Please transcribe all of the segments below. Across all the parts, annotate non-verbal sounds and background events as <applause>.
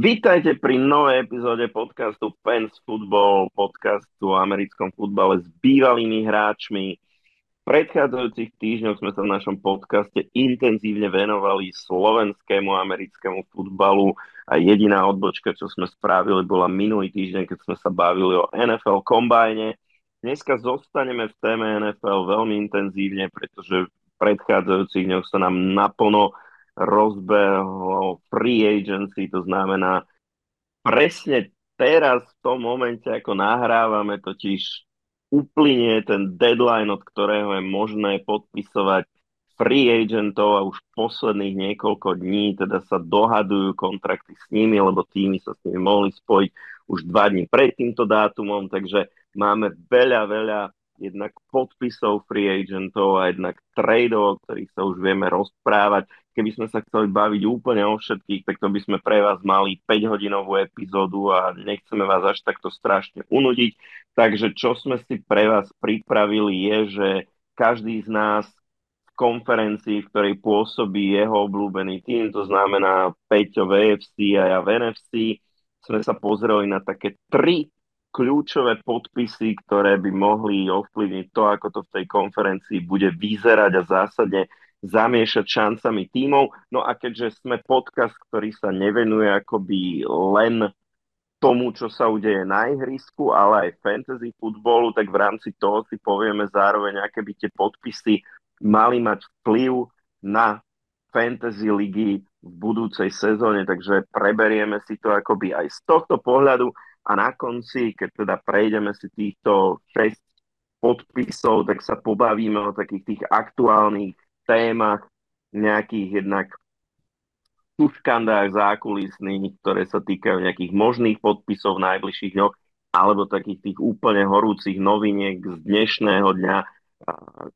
Vítajte pri novej epizóde podcastu Fans Football, podcastu o americkom futbale s bývalými hráčmi. V predchádzajúcich týždňoch sme sa v našom podcaste intenzívne venovali slovenskému americkému futbalu a jediná odbočka, čo sme spravili, bola minulý týždeň, keď sme sa bavili o NFL kombajne. Dneska zostaneme v téme NFL veľmi intenzívne, pretože v predchádzajúcich dňoch sa nám naplno rozbehlo free agency, to znamená presne teraz v tom momente, ako nahrávame, totiž uplynie ten deadline, od ktorého je možné podpisovať free agentov a už posledných niekoľko dní teda sa dohadujú kontrakty s nimi, lebo týmy sa s nimi mohli spojiť už dva dní pred týmto dátumom, takže máme veľa, veľa jednak podpisov free agentov a jednak tradeov, o ktorých sa už vieme rozprávať keby sme sa chceli baviť úplne o všetkých, tak to by sme pre vás mali 5-hodinovú epizódu a nechceme vás až takto strašne unudiť. Takže čo sme si pre vás pripravili je, že každý z nás v konferencii, v ktorej pôsobí jeho obľúbený tým, to znamená Peťo v EFC a ja v NFC, sme sa pozreli na také tri kľúčové podpisy, ktoré by mohli ovplyvniť to, ako to v tej konferencii bude vyzerať a zásadne zamiešať šancami tímov. No a keďže sme podcast, ktorý sa nevenuje akoby len tomu, čo sa udeje na ihrisku, ale aj fantasy futbolu, tak v rámci toho si povieme zároveň, aké by tie podpisy mali mať vplyv na fantasy ligy v budúcej sezóne, takže preberieme si to akoby aj z tohto pohľadu a na konci, keď teda prejdeme si týchto 6 podpisov, tak sa pobavíme o takých tých aktuálnych témach, nejakých jednak škandách zákulisných, ktoré sa týkajú nejakých možných podpisov v najbližších dňoch, alebo takých tých úplne horúcich noviniek z dnešného dňa,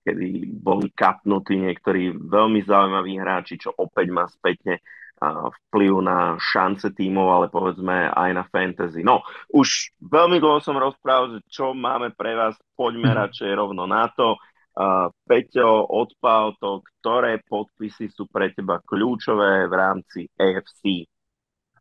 kedy boli kapnutí niektorí veľmi zaujímaví hráči, čo opäť má spätne vplyv na šance tímov, ale povedzme aj na fantasy. No, už veľmi dlho som rozprával, že čo máme pre vás, poďme mhm. radšej rovno na to. Uh, Peťo, odpal to, ktoré podpisy sú pre teba kľúčové v rámci AFC?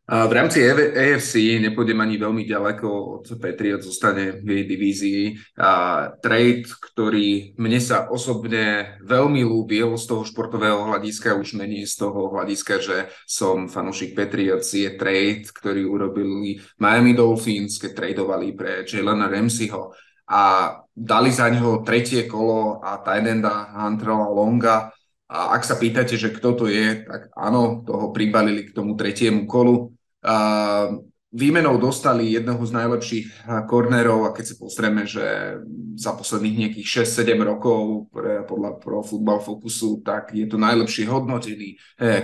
V rámci AFC nepôjdem ani veľmi ďaleko od Patriot, zostane v jej divízii. A trade, ktorý mne sa osobne veľmi ľúbil z toho športového hľadiska, už menej z toho hľadiska, že som fanúšik Patriots, je trade, ktorý urobili Miami Dolphins, keď tradovali pre Jalena Ramseyho a dali za neho tretie kolo a Tidenda Huntera Longa. A ak sa pýtate, že kto to je, tak áno, toho pribalili k tomu tretiemu kolu. A výmenou dostali jedného z najlepších kornerov a keď si pozrieme, že za posledných nejakých 6-7 rokov pre, podľa Pro Football Focusu, tak je to najlepší hodnotený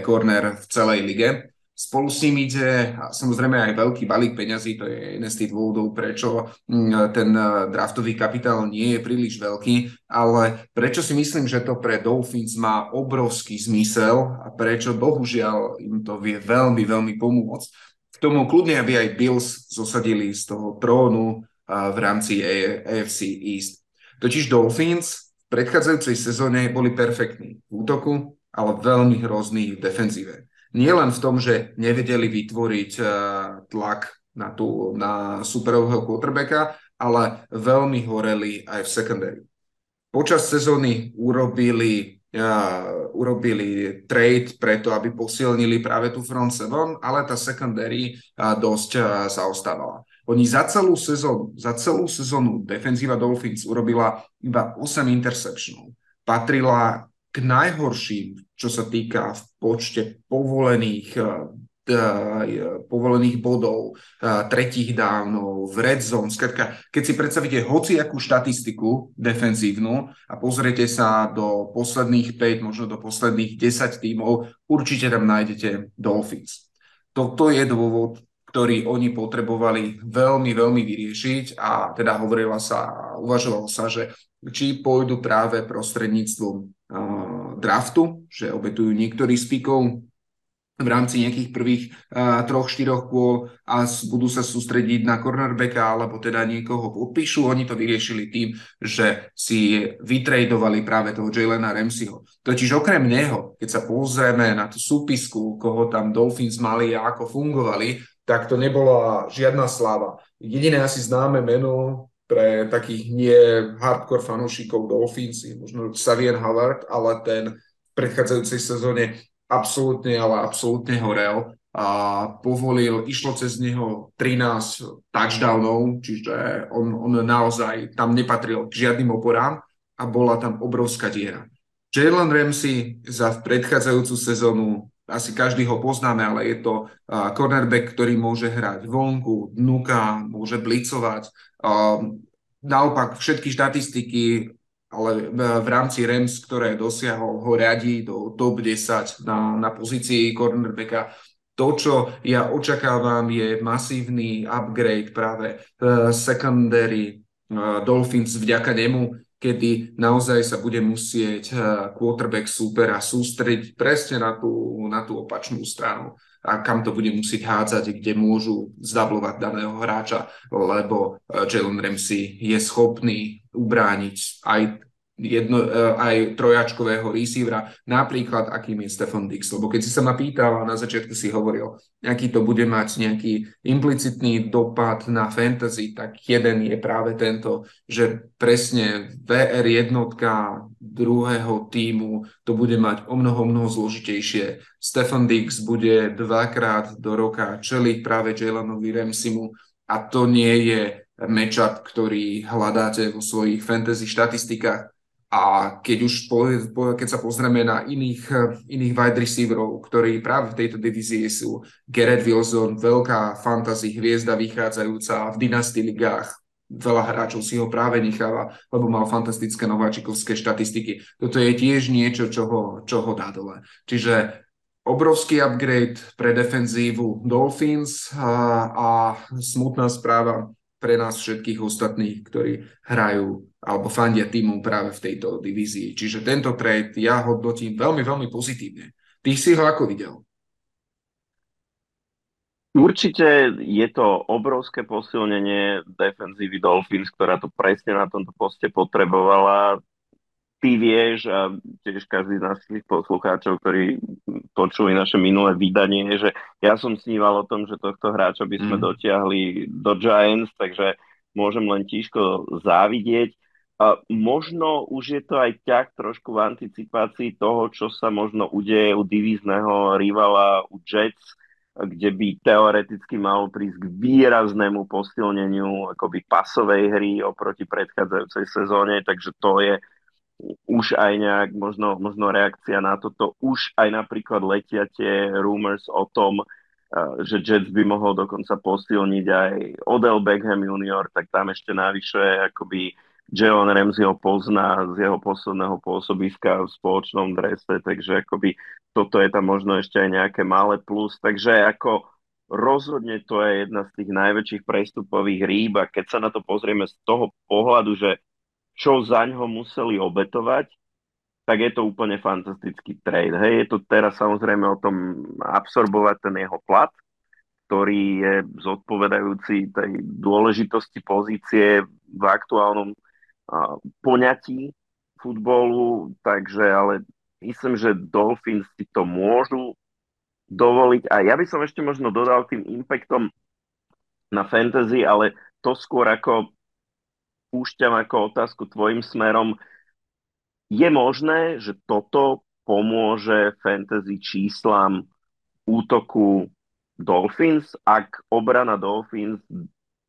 korner v celej lige. Spolu s ním ide samozrejme aj veľký balík peňazí, to je jeden z tých dôvodov, prečo mm, ten e, draftový kapitál nie je príliš veľký, ale prečo si myslím, že to pre Dolphins má obrovský zmysel a prečo bohužiaľ im to vie veľmi, veľmi pomôcť. K tomu kľudne, aby aj Bills zosadili z toho trónu v rámci AFC East. Totiž Dolphins v predchádzajúcej sezóne boli perfektní v útoku, ale veľmi hrozní v defenzíve nie len v tom, že nevedeli vytvoriť uh, tlak na, tú, na superového quarterbacka, ale veľmi horeli aj v secondary. Počas sezóny urobili, uh, urobili trade preto, aby posilnili práve tú front seven, ale tá secondary uh, dosť uh, zaostávala. Oni za celú sezónu, za celú sezónu defenzíva Dolphins urobila iba 8 interceptionov. Patrila k najhorším, čo sa týka v počte povolených eh, eh, povolených bodov, eh, tretích dávnov, v red zone. Skratka, keď si predstavíte hociakú štatistiku defenzívnu a pozriete sa do posledných 5, možno do posledných 10 tímov, určite tam nájdete Dolphins. Toto je dôvod, ktorý oni potrebovali veľmi, veľmi vyriešiť a teda hovorila sa, uvažovalo sa, že či pôjdu práve prostredníctvom draftu, že obetujú niektorých z pikov v rámci nejakých prvých uh, troch, štyroch kôl a budú sa sústrediť na cornerbacka alebo teda niekoho podpíšu. Oni to vyriešili tým, že si vytredovali práve toho Jalena Ramseyho. Totiž okrem neho, keď sa pozrieme na tú súpisku, koho tam Dolphins mali a ako fungovali, tak to nebola žiadna sláva. Jediné asi známe meno pre takých nie hardcore fanúšikov Dolphins, možno Savian Howard, ale ten v predchádzajúcej sezóne absolútne, ale absolútne horel a povolil, išlo cez neho 13 touchdownov, čiže on, on naozaj tam nepatril k žiadnym oporám a bola tam obrovská diera. Jalen Ramsey za predchádzajúcu sezónu asi každý ho poznáme, ale je to cornerback, ktorý môže hrať vonku, dnuka, môže blicovať. Uh, naopak všetky štatistiky, ale v rámci Rams, ktoré dosiahol, ho radí do top 10 na, na pozícii cornerbacka. To, čo ja očakávam, je masívny upgrade práve uh, secondary uh, Dolphins vďaka nemu kedy naozaj sa bude musieť eh, quarterback supera sústrediť presne na tú, na tú opačnú stranu a kam to bude musieť hádzať, kde môžu zdablovať daného hráča, lebo eh, Jalen Ramsey je schopný ubrániť aj jedno, e, aj trojačkového receivera, napríklad akým je Stefan Dix. Lebo keď si sa ma pýtal a na začiatku si hovoril, aký to bude mať nejaký implicitný dopad na fantasy, tak jeden je práve tento, že presne VR jednotka druhého týmu to bude mať o mnoho, mnoho zložitejšie. Stefan Dix bude dvakrát do roka čeliť práve Jalenovi Ramsimu a to nie je matchup, ktorý hľadáte vo svojich fantasy štatistikách a keď už keď sa pozrieme na iných, iných wide receiverov, ktorí práve v tejto divízii sú Garrett Wilson, veľká fantasy hviezda vychádzajúca v dynasty ligách, veľa hráčov si ho práve necháva, lebo mal fantastické nováčikovské štatistiky. Toto je tiež niečo, čo ho, čo ho dá dole. Čiže obrovský upgrade pre defenzívu Dolphins a, a smutná správa pre nás všetkých ostatných, ktorí hrajú alebo fandia týmu práve v tejto divízii. Čiže tento trade ja hodnotím veľmi, veľmi pozitívne. Ty si ho ako videl? Určite je to obrovské posilnenie defenzívy Dolphins, ktorá to presne na tomto poste potrebovala ty vieš a tiež každý z našich poslucháčov, ktorí počuli naše minulé vydanie, že ja som sníval o tom, že tohto hráča by sme mm. dotiahli do Giants, takže môžem len tížko závidieť. Možno už je to aj ťah trošku v anticipácii toho, čo sa možno udeje u divízneho rivala u Jets, kde by teoreticky malo prísť k výraznému posilneniu akoby pasovej hry oproti predchádzajúcej sezóne, takže to je už aj nejak možno, možno reakcia na toto, už aj napríklad letia tie rumors o tom, že Jets by mohol dokonca posilniť aj Odell Beckham junior, tak tam ešte navyše akoby Jalen Ramsey ho pozná z jeho posledného pôsobiska v spoločnom drese, takže akoby toto je tam možno ešte aj nejaké malé plus, takže ako rozhodne to je jedna z tých najväčších prestupových rýb a keď sa na to pozrieme z toho pohľadu, že čo za ňo museli obetovať, tak je to úplne fantastický trade. Hej, je to teraz samozrejme o tom absorbovať ten jeho plat, ktorý je zodpovedajúci tej dôležitosti pozície v aktuálnom poňatí futbolu, takže ale myslím, že Dolphins si to môžu dovoliť. A ja by som ešte možno dodal tým impactom na fantasy, ale to skôr ako púšťam ako otázku tvojim smerom. Je možné, že toto pomôže fantasy číslam útoku Dolphins, ak obrana Dolphins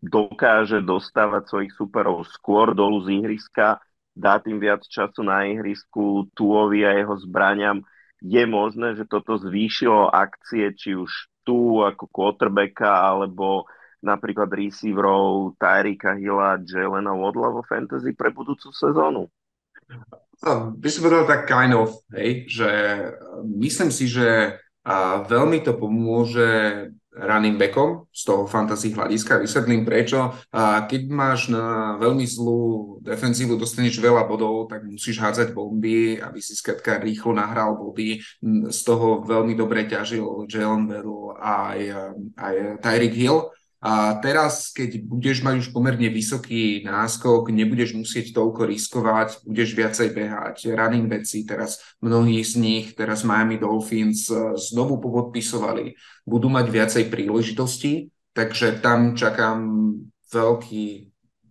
dokáže dostávať svojich superov skôr dolu z ihriska, dá tým viac času na ihrisku Tuovi a jeho zbraniam, je možné, že toto zvýšilo akcie, či už tu ako quarterbacka, alebo napríklad receiverov Tyrika Hilla, Jelena Wadla vo fantasy pre budúcu sezónu? By som povedal tak kind of, hej, že myslím si, že veľmi to pomôže running backom z toho fantasy hľadiska. Vysvetlím prečo. A keď máš na veľmi zlú defenzívu, dostaneš veľa bodov, tak musíš hádzať bomby, aby si skratka rýchlo nahral body. Z toho veľmi dobre ťažil Jalen Bell aj, aj Tyreek Hill A teraz, keď budeš mať už pomerne vysoký náskok, nebudeš musieť toľko riskovať, budeš viacej behať. Running backi, teraz mnohí z nich, teraz Miami Dolphins e, znovu popodpisovali, budú mať viacej príležitostí, takže tam čakám veľký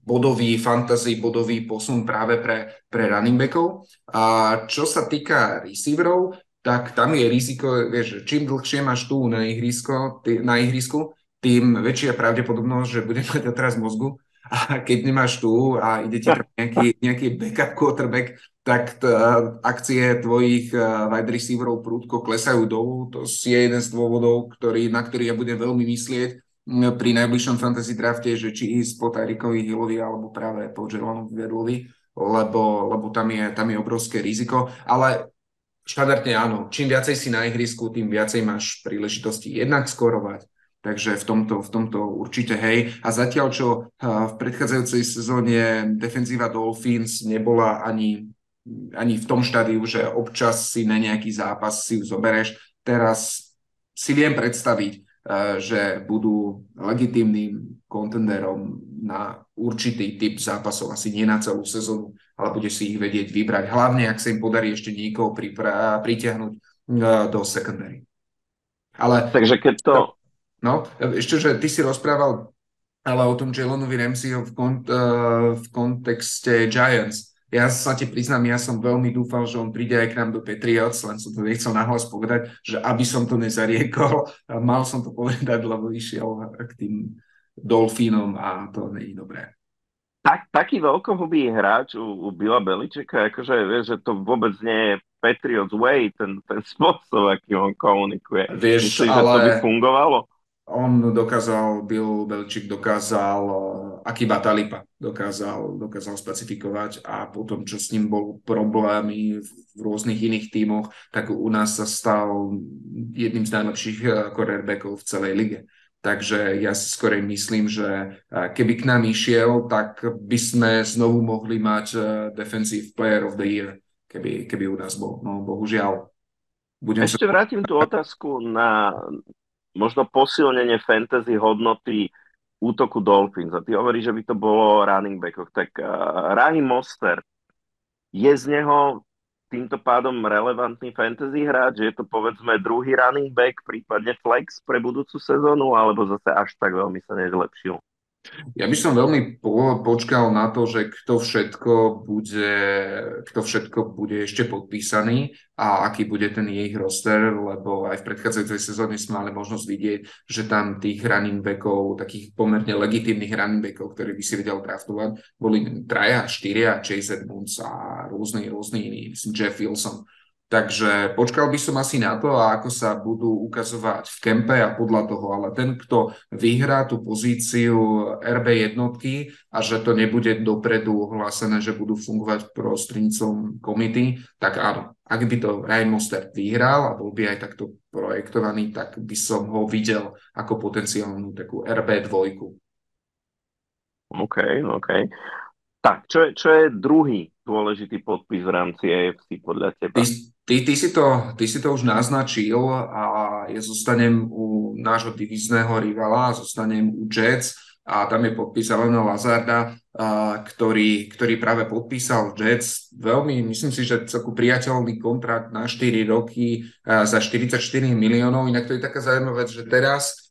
bodový, fantasy bodový posun práve pre, pre running backov. A čo sa týka receiverov, tak tam je riziko, vieš, čím dlhšie máš tu na, ihrisko, ty, na ihrisku, tým väčšia pravdepodobnosť, že bude mať otraz mozgu. A keď nemáš tu a ide ti nejaký, nejaký backup quarterback, tak t- akcie tvojich uh, wide receiverov prúdko klesajú dolu. To je jeden z dôvodov, ktorý, na ktorý ja budem veľmi myslieť pri najbližšom fantasy drafte, že či ísť po Tyrikovi Hillovi alebo práve po Jelonovi Vedlovi, lebo, lebo tam, je, tam je obrovské riziko. Ale štandardne áno, čím viacej si na ihrisku, tým viacej máš príležitosti jednak skorovať, Takže v tomto, v tomto určite hej. A zatiaľ, čo v predchádzajúcej sezóne defenzíva Dolphins nebola ani, ani v tom štádiu, že občas si na nejaký zápas si ju zobereš, teraz si viem predstaviť, že budú legitímnym kontenderom na určitý typ zápasov, asi nie na celú sezónu, ale bude si ich vedieť vybrať. Hlavne, ak sa im podarí ešte niekoho pripra- pritiahnuť do secondary. Ale... Takže keď to... No, ešte, že ty si rozprával ale o tom Jalonovi Ramseyho v, kont- v kontexte Giants ja sa ti priznám, ja som veľmi dúfal, že on príde aj k nám do Patriots, len som to nechcel nahlas povedať, že aby som to nezariekol, mal som to povedať, lebo išiel k tým Dolfínom a to nie je dobré. Tak, taký veľkohubý hráč u, u Bila Beličeka, akože vieš, že to vôbec nie je Patriots way, ten, ten spôsob, aký on komunikuje. Vieš, Myslíš, ale... že to by fungovalo? On dokázal, Bill Belčík dokázal, eh, aký Batalipa dokázal, dokázal specifikovať a potom, čo s ním bol problémy v rôznych iných tímoch, tak u nás sa stal jedným z najlepších eh, quarterbackov v celej lige. Takže ja si skorej myslím, že eh, keby k nám išiel, tak by sme znovu mohli mať Defensive Player of the Year, keby, keby u nás bol. No bohužiaľ. Budem Ešte sa... vrátim tú otázku na, možno posilnenie fantasy hodnoty útoku Dolphins. A ty hovoríš, že by to bolo running backoch. Tak uh, Rahim Moster, je z neho týmto pádom relevantný fantasy hráč? Je to povedzme druhý running back, prípadne flex pre budúcu sezónu, alebo zase až tak veľmi sa nezlepšil? Ja by som veľmi po, počkal na to, že kto všetko bude, kto všetko bude ešte podpísaný a aký bude ten ich roster, lebo aj v predchádzajúcej sezóne sme mali možnosť vidieť, že tam tých running backov, takých pomerne legitímnych running backov, ktorí by si vedel draftovať, boli traja, štyria, Chase Edmonds a rôzny, rôzny myslím Jeff Wilson. Takže počkal by som asi na to, ako sa budú ukazovať v kempe a podľa toho, ale ten, kto vyhrá tú pozíciu RB jednotky a že to nebude dopredu ohlásené, že budú fungovať prostrednícom komity, tak áno, ak by to Ryan Mostert vyhral a bol by aj takto projektovaný, tak by som ho videl ako potenciálnu takú RB dvojku. OK, OK. Tak, čo je, čo je druhý dôležitý podpis v rámci AFC podľa teba? Ty, Ty, ty, si to, ty si to už naznačil a ja zostanem u nášho divizného rivala, zostanem u Jets a tam je podpis Alena Lazarda, a, ktorý, ktorý práve podpísal Jets. Veľmi, myslím si, že celku priateľný kontrakt na 4 roky a, za 44 miliónov. Inak to je taká zaujímavá vec, že teraz,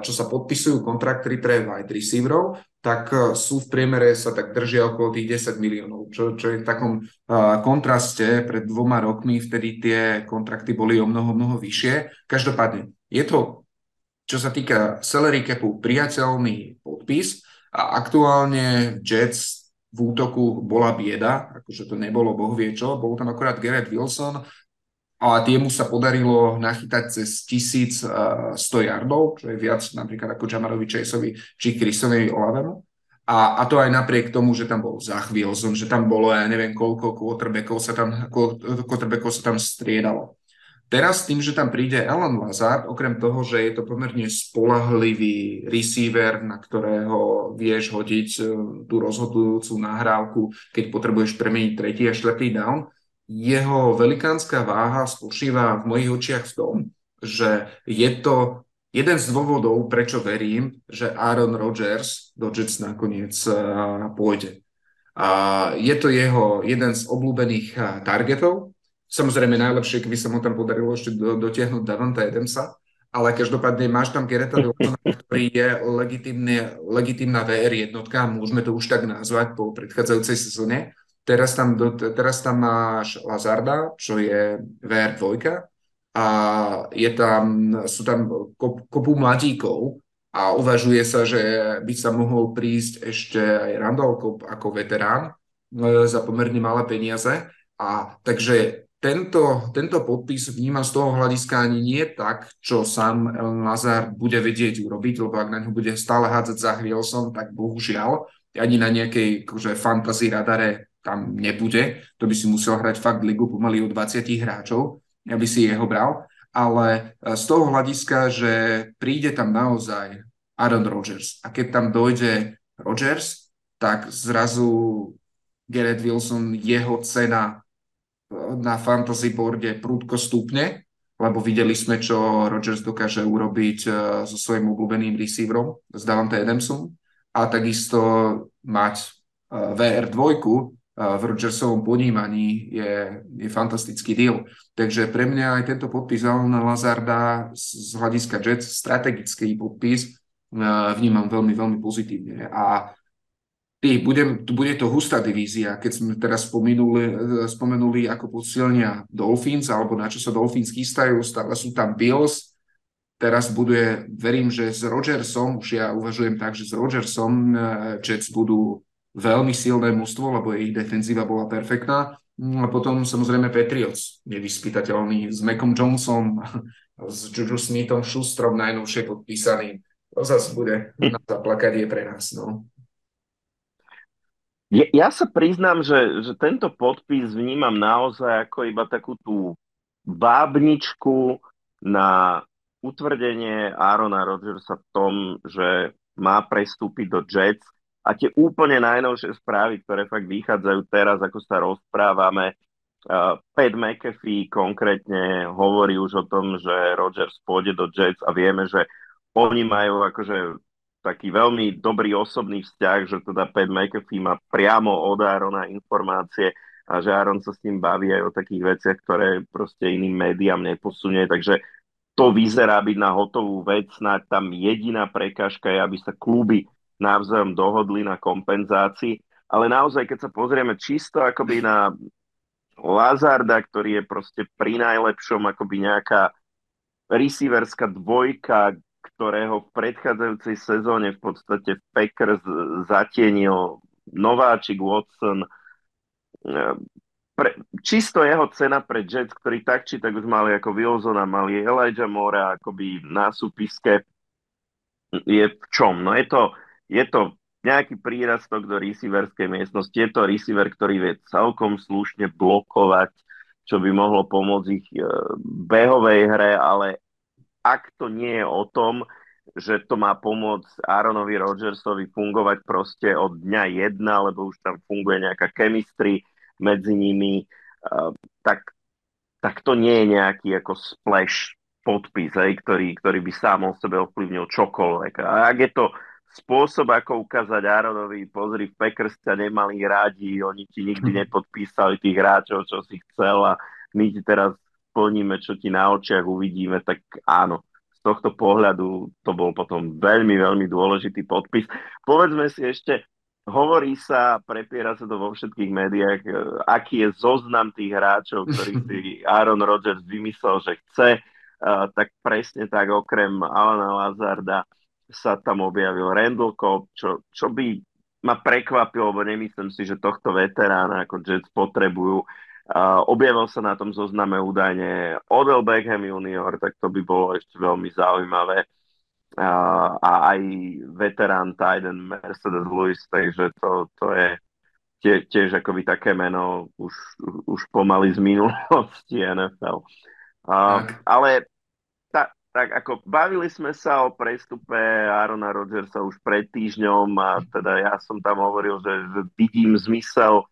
čo sa podpisujú kontrakty pre wide receiverov, tak e, sú v priemere sa tak držia okolo tých 10 miliónov, čo, čo je v takom uh, kontraste pred dvoma rokmi, vtedy tie kontrakty boli o mnoho, mnoho vyššie. Každopádne, je to, čo sa týka salary capu, priateľný podpis a aktuálne Jets v útoku bola bieda, akože to nebolo boh vie bol tam akorát Garrett Wilson, a tiemu sa podarilo nachytať cez 1100 yardov, čo je viac napríklad ako Jamarovi Chaseovi či Chrisovi Olavemu. A, a to aj napriek tomu, že tam bol Zach Wilson, že tam bolo, ja neviem, koľko quarterbackov sa tam, quarterbackov sa tam striedalo. Teraz tým, že tam príde Alan Lazard, okrem toho, že je to pomerne spolahlivý receiver, na ktorého vieš hodiť e, tú rozhodujúcu nahrávku, keď potrebuješ premeniť tretí a štvrtý down, jeho velikánska váha spočíva v mojich očiach v tom, že je to jeden z dôvodov, prečo verím, že Aaron Rodgers do Jets nakoniec uh, pôjde. A je to jeho jeden z obľúbených uh, targetov. Samozrejme najlepšie, keby sa mu tam podarilo ešte do, dotiahnuť Davanta Adamsa, ale každopádne máš tam Gereta Wilsona, ktorý je legitimná VR jednotka, môžeme to už tak nazvať po predchádzajúcej sezóne. Teraz tam, teraz tam máš Lazarda, čo je VR 2 a je tam, sú tam kop, kopu mladíkov a uvažuje sa, že by sa mohol prísť ešte aj Randall Cobb ako veterán e, za pomerne malé peniaze. A takže tento, tento podpis vnímam z toho hľadiska ani nie tak, čo sám Lazar bude vedieť urobiť, lebo ak na ňu bude stále hádzať za Wilson, tak bohužiaľ ani na nejakej akože, fantasy radare tam nebude. To by si musel hrať fakt ligu pomaly o 20 hráčov, aby si jeho bral. Ale e, z toho hľadiska, že príde tam naozaj Aaron Rodgers a keď tam dojde Rodgers, tak zrazu Garrett Wilson, jeho cena na fantasy boarde prúdko stupne, lebo videli sme, čo Rodgers dokáže urobiť e, so svojím obľúbeným receiverom, s Davante Adamsom a takisto mať e, VR2 e, v Rodgersovom ponímaní je, je fantastický deal. Takže pre mňa aj tento podpis Alana Lazarda z hľadiska Jets, strategický podpis, vnímam veľmi, veľmi pozitívne. A Tý, budem, bude to hustá divízia, keď sme teraz spomenuli, spomenuli ako posilnia Dolphins, alebo na čo sa Dolphins chystajú, stále sú tam Bills, teraz buduje, verím, že s Rodgersom, už ja uvažujem tak, že s Rodgersom eh, Jets budú veľmi silné mužstvo, lebo ich defenzíva bola perfektná. No a potom samozrejme Patriots, nevyspytateľný, s Macom Johnson, s Juju Smithom, Schustrom najnovšie podpísaný. To zase bude na zaplakadie pre nás. No. Ja, ja sa priznám, že, že tento podpis vnímam naozaj ako iba takú tú bábničku na utvrdenie Arona Rodgersa v tom, že má prestúpiť do Jets a tie úplne najnovšie správy, ktoré fakt vychádzajú teraz, ako sa rozprávame, uh, Pat McAfee konkrétne hovorí už o tom, že Rodgers pôjde do Jets a vieme, že oni majú akože taký veľmi dobrý osobný vzťah, že teda Pat McAfee má priamo od Arona informácie a že Aaron sa s ním baví aj o takých veciach, ktoré proste iným médiám neposunie, takže to vyzerá byť na hotovú vec, snáď tam jediná prekážka je, aby sa kluby navzájom dohodli na kompenzácii, ale naozaj, keď sa pozrieme čisto akoby na Lazarda, ktorý je proste pri najlepšom akoby nejaká receiverská dvojka, ktorého v predchádzajúcej sezóne v podstate Packers zatienil nováčik Watson. Pre, čisto jeho cena pre Jets, ktorí tak či tak už mali ako Wilsona, mali Elijah Moore akoby na súpiske, je v čom? No je to, je to nejaký prírastok do receiverskej miestnosti. Je to receiver, ktorý vie celkom slušne blokovať, čo by mohlo pomôcť ich e, behovej hre, ale ak to nie je o tom, že to má pomôcť Aaronovi Rodgersovi fungovať proste od dňa jedna, lebo už tam funguje nejaká chemistry medzi nimi, uh, tak, tak to nie je nejaký ako splash podpis, ktorý, ktorý by sám o sebe ovplyvnil čokoľvek. A ak je to spôsob, ako ukázať Aaronovi, pozri, v Packers ťa nemali rádi, oni ti nikdy mhm. nepodpísali tých hráčov, čo si chcel a my ti teraz splníme, čo ti na očiach uvidíme, tak áno, z tohto pohľadu to bol potom veľmi, veľmi dôležitý podpis. Povedzme si ešte, hovorí sa, prepiera sa to vo všetkých médiách, e, aký je zoznam tých hráčov, ktorých <laughs> si Aaron Rodgers vymyslel, že chce, uh, tak presne tak okrem Alana Lazarda sa tam objavil Randall Cobb, čo, čo by ma prekvapilo, lebo nemyslím si, že tohto veterána ako Jets potrebujú. Uh, objavil sa na tom zozname údajne Odell Beckham junior, tak to by bolo ešte veľmi zaujímavé. Uh, a aj veterán Tyden Mercedes Lewis, takže to, to je tie, tiež akoby také meno už, už pomaly z minulosti <laughs> NFL. Uh, ale tak ako bavili sme sa o prestupe Arona Rodgersa už pred týždňom a teda ja som tam hovoril, že, vidím zmysel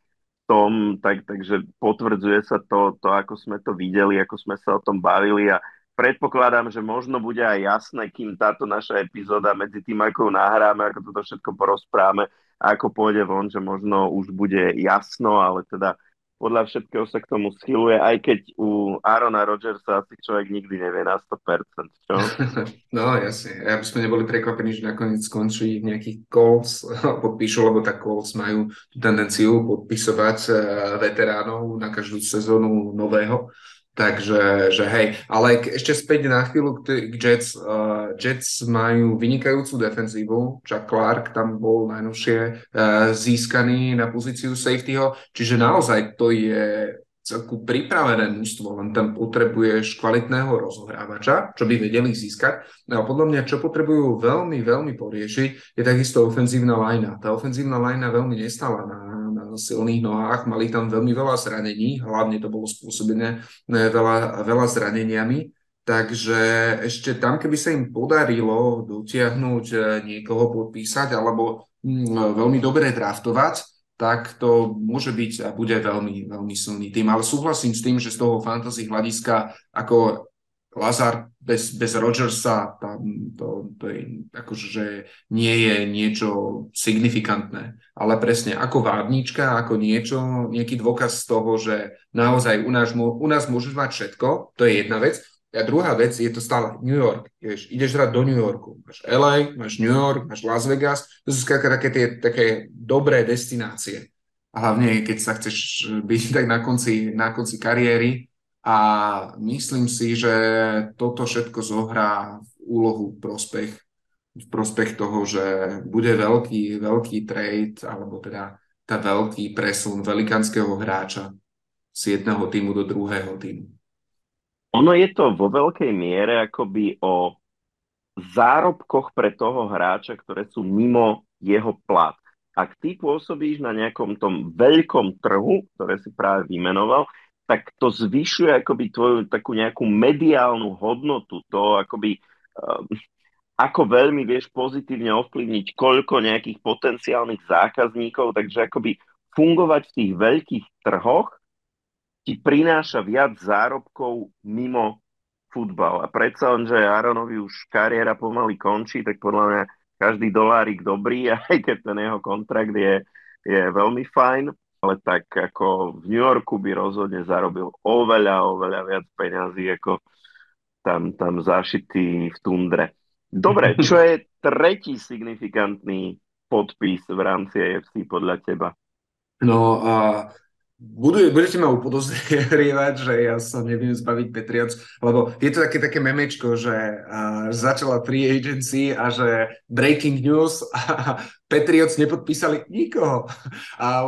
tom, tak, takže potvrdzuje sa to, to, ako sme to videli, ako sme sa o tom bavili a predpokladám, že možno bude aj jasné, kým táto naša epizóda medzi tým, ako nahráme, ako toto všetko porozpráme, ako pôjde von, že možno už bude jasno, ale teda podľa všetkého sa k tomu schyluje, aj keď u Arona Rodgersa asi človek nikdy nevie na 100%, čo? <laughs> No jasne, ja by sme neboli prekvapení, že nakoniec skončí nejakých Colts, <laughs> podpíšu, lebo tak Colts majú tendenciu podpisovať eh, veteránov na každú sezónu nového. Takže že hej, ale ešte späť na chvíľu k Jets. Uh, Jets majú vynikajúcu defenzívu, Chuck Clark tam bol najnovšie uh, získaný na pozíciu safetyho, čiže naozaj to je celku pripravené mústvo, len tam potrebuješ kvalitného rozohrávača, čo by vedeli získať. No a podľa mňa, čo potrebujú veľmi, veľmi poriešiť, je takisto ofenzívna lajna. Tá ofenzívna lajna veľmi nestala na, na silných nohách, mali tam veľmi veľa zranení, hlavne to bolo spôsobené veľa, veľa zraneniami. Takže ešte tam, keby sa im podarilo dotiahnuť eh, niekoho podpísať alebo hm, veľmi dobre draftovať, tak to môže byť a bude veľmi, veľmi silný tým. Ale súhlasím s tým, že z toho fantasy hľadiska ako Lazar bez, bez Rodgersa tam to, to je akože, že nie je niečo signifikantné. Ale presne ako várnička, ako niečo, nejaký dôkaz z toho, že naozaj u nás, u nás môžeš mať všetko, to je jedna vec. A druhá vec je to stále New York. Vieš, ideš hrať do New Yorku. Máš LA, máš New York, máš Las Vegas. To sú také tie také dobré destinácie. A hlavne, keď sa chceš byť tak na konci, na konci kariéry. A myslím si, že toto všetko zohrá úlohu prospech, v prospech toho, že bude veľký, veľký trade, alebo teda tá veľký presun velikánskeho hráča z jedného týmu do druhého týmu. Ono je to vo veľkej miere akoby o zárobkoch pre toho hráča, ktoré sú mimo jeho plat. Ak ty pôsobíš na nejakom tom veľkom trhu, ktoré si práve vymenoval, tak to zvyšuje akoby tvoju takú nejakú mediálnu hodnotu, to akoby um, ako veľmi vieš pozitívne ovplyvniť koľko nejakých potenciálnych zákazníkov, takže akoby fungovať v tých veľkých trhoch ti prináša viac zárobkov mimo futbal. A predsa len, že Aronovi už kariéra pomaly končí, tak podľa mňa každý dolárik dobrý, <laughs> aj keď ten jeho kontrakt je, je veľmi fajn, ale tak ako v New Yorku by rozhodne zarobil oveľa, oveľa viac peňazí ako tam, tam zašitý v tundre. Dobre, čo je tretí signifikantný podpis v rámci AFC podľa teba? No, uh, budú, budete ma upodozrievať, že ja sa neviem zbaviť Patriots, lebo je to také, také memečko, že uh, začala free agency a že breaking news a Patriots nepodpísali nikoho. A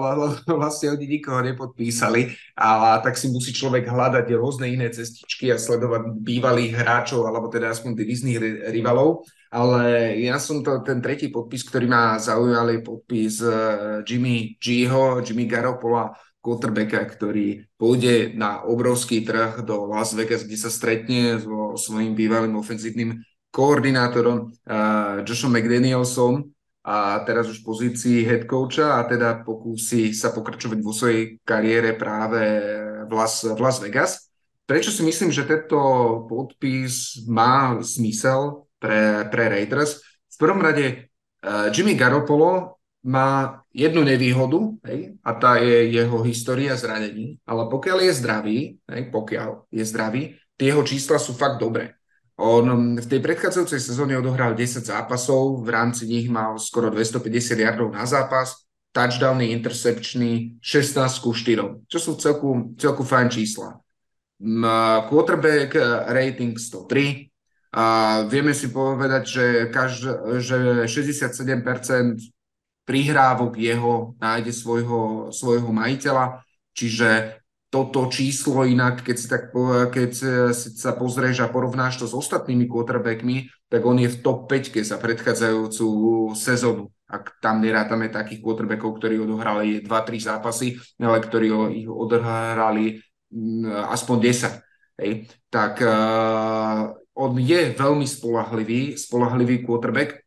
vlastne oni nikoho nepodpísali. A tak si musí človek hľadať rôzne iné cestičky a sledovať bývalých hráčov, alebo teda aspoň divizných rivalov. Ale ja som to, ten tretí podpis, ktorý ma zaujal, je podpis uh, Jimmy Gho, Jimmy Garopola, quarterbacka, ktorý pôjde na obrovský trh do Las Vegas, kde sa stretne so svojím bývalým ofenzívnym koordinátorom uh, Joshom McDanielsom a teraz už v pozícii head coacha a teda pokúsi sa pokračovať vo svojej kariére práve v Las, v Las Vegas. Prečo si myslím, že tento podpis má zmysel pre, pre Raiders? V prvom rade uh, Jimmy Garoppolo má jednu nevýhodu, hej, a tá je jeho história zranení, ale pokiaľ je zdravý, hej, pokiaľ je zdravý, tie jeho čísla sú fakt dobré. On v tej predchádzajúcej sezóne odohral 10 zápasov, v rámci nich mal skoro 250 yardov na zápas, touchdowny, intercepčný 16 ku 4, čo sú celku, celku fajn čísla. Quarterback rating 103, a vieme si povedať, že, každ- že 67% prihrávok jeho nájde svojho, svojho majiteľa, čiže toto číslo inak, keď si, tak, keď sa pozrieš a porovnáš to s ostatnými quarterbackmi, tak on je v top 5 za predchádzajúcu sezónu. Ak tam nerátame takých quarterbackov, ktorí odohrali 2-3 zápasy, ale ktorí ich odohrali mm, aspoň 10. Hej. Tak uh, on je veľmi spolahlivý, spolahlivý quarterback,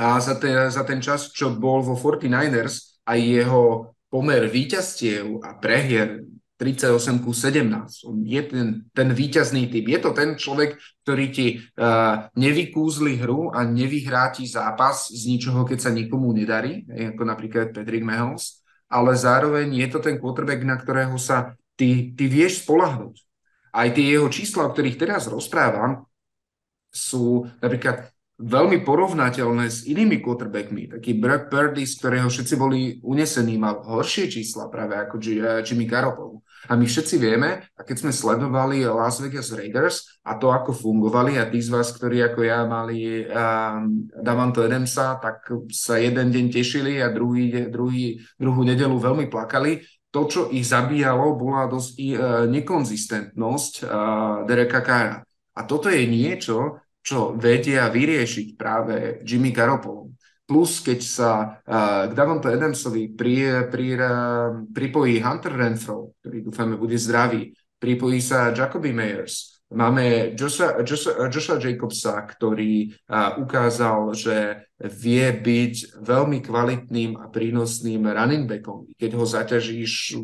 a za ten, za ten čas, čo bol vo 49ers, aj jeho pomer výťastiev a prehier 38 ku 17. On je ten, ten víťazný typ. Je to ten človek, ktorý ti uh, nevykúzli hru a nevyhrá ti zápas z ničoho, keď sa nikomu nedarí, ako napríklad Patrick Mahomes, ale zároveň je to ten quarterback, na ktorého sa ty, ty vieš spolahnúť. Aj tie jeho čísla, o ktorých teraz rozprávam, sú napríklad veľmi porovnateľné s inými quarterbackmi. Taký Brock Purdy, z ktorého všetci boli unesení, mal horšie čísla práve ako eh, Jimmy Garoppolo. A my všetci vieme, a keď sme sledovali Las Vegas Raiders a to, ako fungovali, a tí z vás, ktorí ako ja mali um, Davanto Adamsa, tak sa jeden deň tešili a druhý, druhý, druhú nedelu veľmi plakali. To, čo ich zabíjalo, bola dosť uh, nekonzistentnosť uh, Dereka Cara. A toto je niečo, čo vedia vyriešiť práve Jimmy Garoppolo. Plus, keď sa uh, k Davonto Adamsovi pri, pri, uh, pripojí Hunter Renfro, ktorý dúfame bude zdravý, pripojí sa Jacoby Meyers, máme Joshua, Joshua Jacobsa, ktorý uh, ukázal, že vie byť veľmi kvalitným a prínosným running backom, keď ho zaťažíš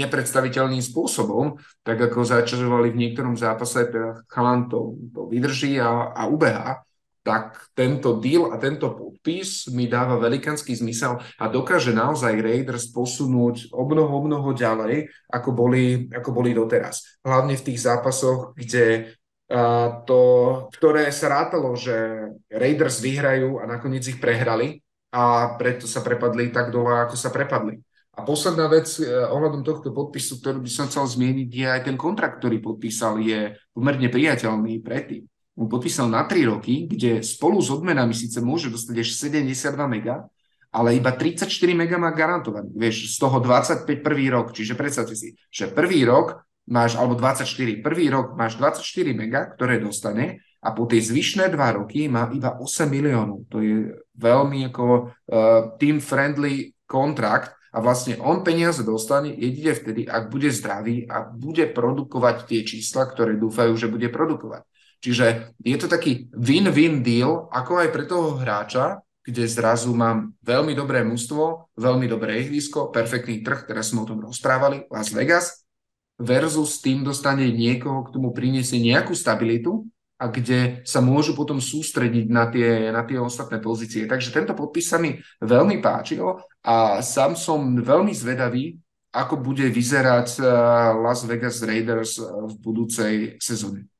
nepredstaviteľným spôsobom, tak ako zaťažovali v niektorom zápase, teda chalan to, to vydrží a, a ubeha, tak tento deal a tento podpis mi dáva velikánsky zmysel a dokáže naozaj Raiders posunúť o mnoho, o mnoho ďalej, ako boli, ako boli doteraz. Hlavne v tých zápasoch, kde to, ktoré sa rátalo, že Raiders vyhrajú a nakoniec ich prehrali a preto sa prepadli tak dole, ako sa prepadli. A posledná vec eh, ohľadom tohto podpisu, ktorú by som chcel zmieniť, je aj ten kontrakt, ktorý podpísal, je pomerne priateľný predtým. On podpísal na 3 roky, kde spolu s odmenami síce môže dostať až 72 mega, ale iba 34 mega má garantovaný. Vieš, z toho 25 prvý rok, čiže predstavte si, že prvý rok máš, alebo 24, prvý rok máš 24 mega, ktoré dostane a po tie zvyšné dva roky má iba 8 miliónov. To je veľmi ako uh, team-friendly kontrakt, a vlastne on peniaze dostane jedine vtedy, ak bude zdravý a bude produkovať tie čísla, ktoré dúfajú, že bude produkovať. Čiže je to taký win-win deal, ako aj pre toho hráča, kde zrazu mám veľmi dobré mužstvo, veľmi dobré ihrisko, perfektný trh, teraz sme o tom rozprávali, Las Vegas, versus tým dostane niekoho, k tomu priniesie nejakú stabilitu a kde sa môžu potom sústrediť na tie, na tie ostatné pozície. Takže tento podpis sa mi veľmi páčil a sám som veľmi zvedavý, ako bude vyzerať eh, Las Vegas Raiders eh, v budúcej sezóne.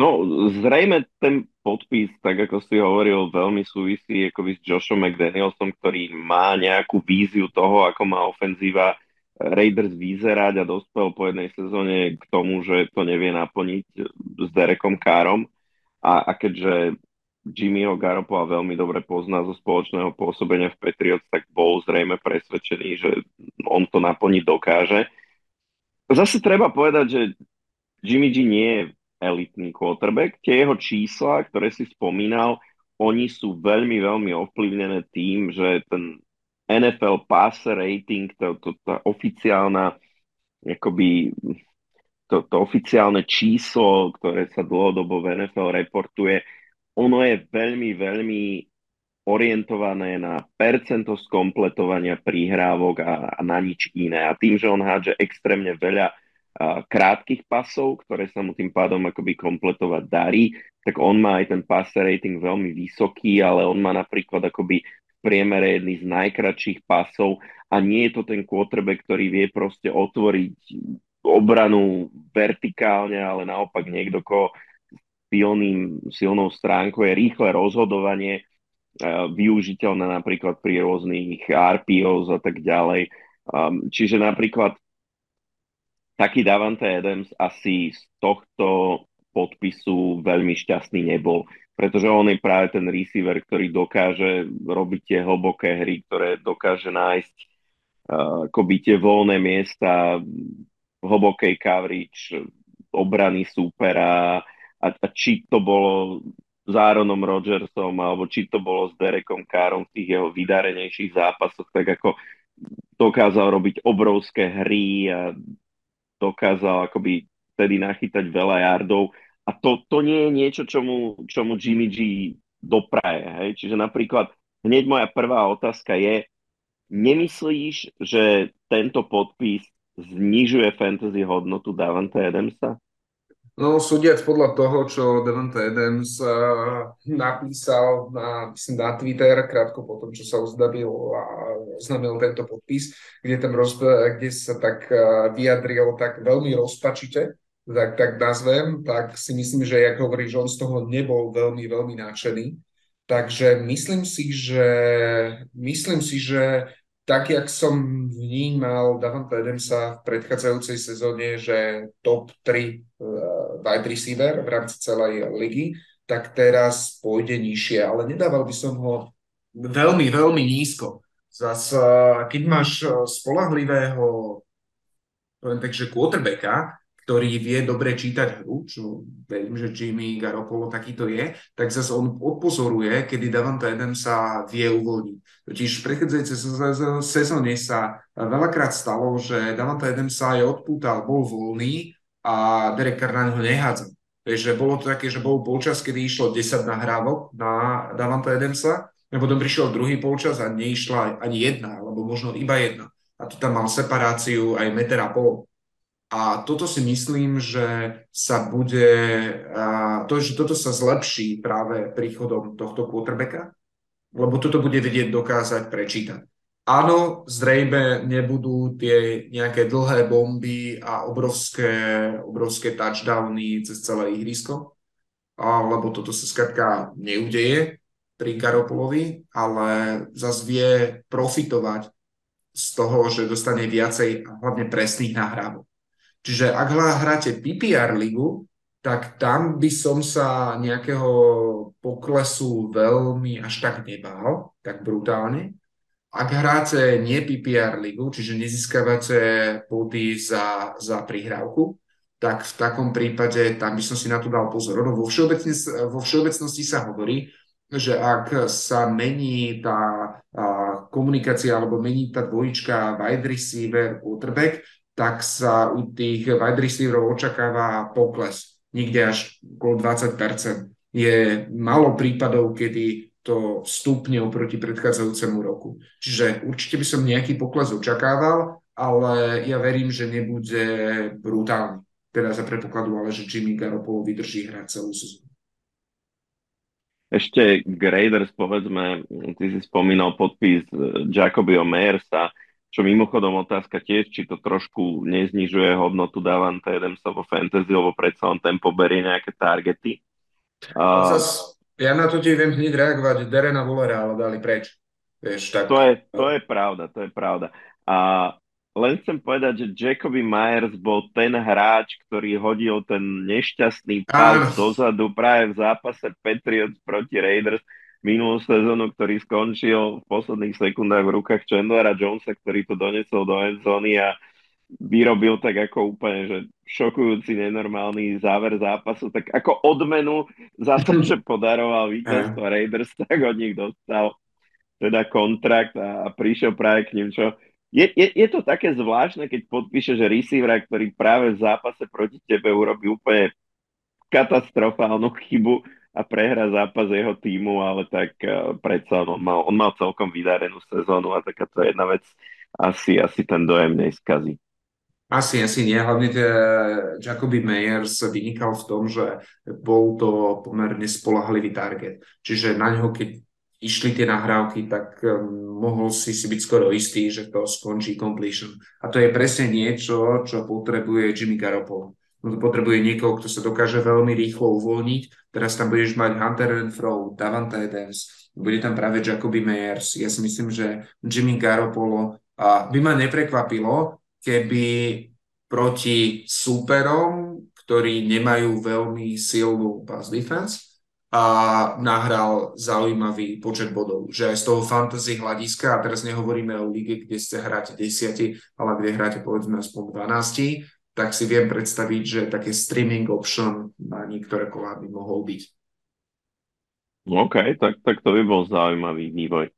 No, zrejme ten podpis, tak ako si hovoril, veľmi súvisí akoby s Joshom McDanielsom, ktorý má nejakú víziu toho, ako má ofenzíva Raiders vyzerať a dospel po jednej sezóne k tomu, že to nevie naplniť s Derekom Károm. A, a keďže Jimmyho Garoppolo veľmi dobre pozná zo spoločného pôsobenia v Patriots, tak bol zrejme presvedčený, že on to naplniť dokáže. Zase treba povedať, že Jimmy G nie je elitný quarterback. Tie jeho čísla, ktoré si spomínal, oni sú veľmi, veľmi ovplyvnené tým, že ten NFL passer rating, to, to, tá oficiálna akoby to, to oficiálne číslo, ktoré sa dlhodobo v NFL reportuje, ono je veľmi, veľmi orientované na percento skompletovania prihrávok a, a na nič iné. A tým, že on hádže extrémne veľa a, krátkých pasov, ktoré sa mu tým pádom akoby kompletovať darí, tak on má aj ten passer rating veľmi vysoký, ale on má napríklad akoby priemere jedný z najkračších pasov a nie je to ten quarterback, ktorý vie proste otvoriť obranu vertikálne, ale naopak niekto, ko silným, silnou stránkou je rýchle rozhodovanie, e, využiteľné napríklad pri rôznych RPOs a tak ďalej. Um, čiže napríklad taký Davante Adams asi z tohto podpisu veľmi šťastný nebol, pretože on je práve ten receiver, ktorý dokáže robiť tie hlboké hry, ktoré dokáže nájsť uh, akoby tie voľné miesta v hlbokej coverage obrany supera, a, a či to bolo s Aaronom Rodgersom alebo či to bolo s Derekom Károm v tých jeho vydarenejších zápasoch, tak ako dokázal robiť obrovské hry a dokázal akoby vtedy nachytať veľa yardov a to, to nie je niečo, čomu, čomu Jimmy G dopraje. Hej? Čiže napríklad hneď moja prvá otázka je, Nemyslíš, že tento podpis znižuje fantasy hodnotu Davante Adamsa? No, súdiac podľa toho, čo Devonta Adams uh, napísal na, myslím, na Twitter krátko po tom, čo sa uzdabil a oznámil tento podpis, kde, tam roz, kde sa tak uh, vyjadril tak veľmi rozpačite, tak, tak nazvem, tak si myslím, že, jak hovorí, že on z toho nebol veľmi, veľmi nadšený. Takže myslím si, že myslím si, že tak, jak som vnímal Davanta Adamsa v predchádzajúcej sezóne, že top 3 uh, eh, wide receiver v rámci celej ligy, tak teraz pôjde nižšie, ale nedával by som ho veľmi, veľmi nízko. Zas, keď máš uh, spolahlivého poviem tak, že quarterbacka, ktorý vie dobre čítať hru, čo verím, že Jimmy Garoppolo takýto je, tak zase on odpozoruje, kedy Davante Adams sa vie uvoľniť. Totiž v prechádzajúcej sezóne sa veľakrát stalo, že Davante Adams sa aj odpútal, bol voľný a Derek Carr na neho nehádzal. Takže bolo to také, že bol polčas, kedy išlo 10 nahrávok na Davante Adamsa, a potom prišiel druhý polčas a neišla ani jedna, alebo možno iba jedna. A tu tam mal separáciu aj meter a pol. A toto si myslím, že sa bude, to, že toto sa zlepší práve príchodom tohto quarterbacka, lebo toto bude vedieť dokázať prečítať. Áno, zrejme nebudú tie nejaké dlhé bomby a obrovské, obrovské touchdowny cez celé ihrisko, lebo toto sa skrátka neudeje pri Garopolovi, ale zase vie profitovať z toho, že dostane viacej a hlavne presných nahrávok. Čiže ak hráte PPR ligu, tak tam by som sa nejakého poklesu veľmi až tak nebál, tak brutálne. Ak hráte nie PPR ligu, čiže nezískavate body za, za prihrávku, tak v takom prípade tam by som si na to dal pozor. No, vo, všeobecnosti, vo všeobecnosti sa hovorí, že ak sa mení tá a, komunikácia alebo mení tá dvojička wide receiver, quarterback, tak sa u tých wide receiverov očakáva pokles, niekde až okolo 20%. Je malo prípadov, kedy to stupne oproti predchádzajúcemu roku. Čiže určite by som nejaký pokles očakával, ale ja verím, že nebude brutálny. Teda za predpokladu, ale že Jimmy Garoppolo vydrží hrať celú sezónu. Ešte Graders, povedzme, ty si spomínal podpis Jacobio Mayersa, čo mimochodom otázka tiež, či to trošku neznižuje hodnotu Davante Adamsa vo fantasy, lebo predsa on tempo berie nejaké targety. Zas, ja na to ti viem hneď reagovať, Derena Volera, ale dali preč. Vieš, tak... to, je, to je pravda, to je pravda. A len chcem povedať, že Jacoby Myers bol ten hráč, ktorý hodil ten nešťastný pál dozadu práve v zápase Patriots proti Raiders minulú sezónu, ktorý skončil v posledných sekundách v rukách Chandlera Jonesa, ktorý to donesol do endzóny a vyrobil tak ako úplne, že šokujúci, nenormálny záver zápasu, tak ako odmenu za to, že <laughs> podaroval víťazstvo Raiders, tak od nich dostal teda kontrakt a, a prišiel práve k ním, čo je, je, je to také zvláštne, keď podpíše, že receivera, ktorý práve v zápase proti tebe urobí úplne katastrofálnu chybu, a prehra zápas jeho týmu, ale tak uh, predsa on mal, on mal celkom vydarenú sezónu a takáto jedna vec asi, asi ten dojem neskazí. Asi, asi nie. Hlavne tie Jacoby Meyers vynikal v tom, že bol to pomerne spolahlivý target. Čiže na ňo, keď išli tie nahrávky, tak um, mohol si si byť skoro istý, že to skončí completion. A to je presne niečo, čo potrebuje Jimmy Garoppolo potrebuje niekoho, kto sa dokáže veľmi rýchlo uvoľniť. Teraz tam budeš mať Hunter Renfro, Davante Adams, bude tam práve Jacoby Meyers. Ja si myslím, že Jimmy Garoppolo a by ma neprekvapilo, keby proti súperom, ktorí nemajú veľmi silnú pass defense, a nahral zaujímavý počet bodov. Že aj z toho fantasy hľadiska, a teraz nehovoríme o lige, kde ste hráte desiati, ale kde hráte povedzme aspoň 12, tak si viem predstaviť, že také streaming option na niektoré kolá by mohol byť. OK, tak, tak to by bol zaujímavý vývoj.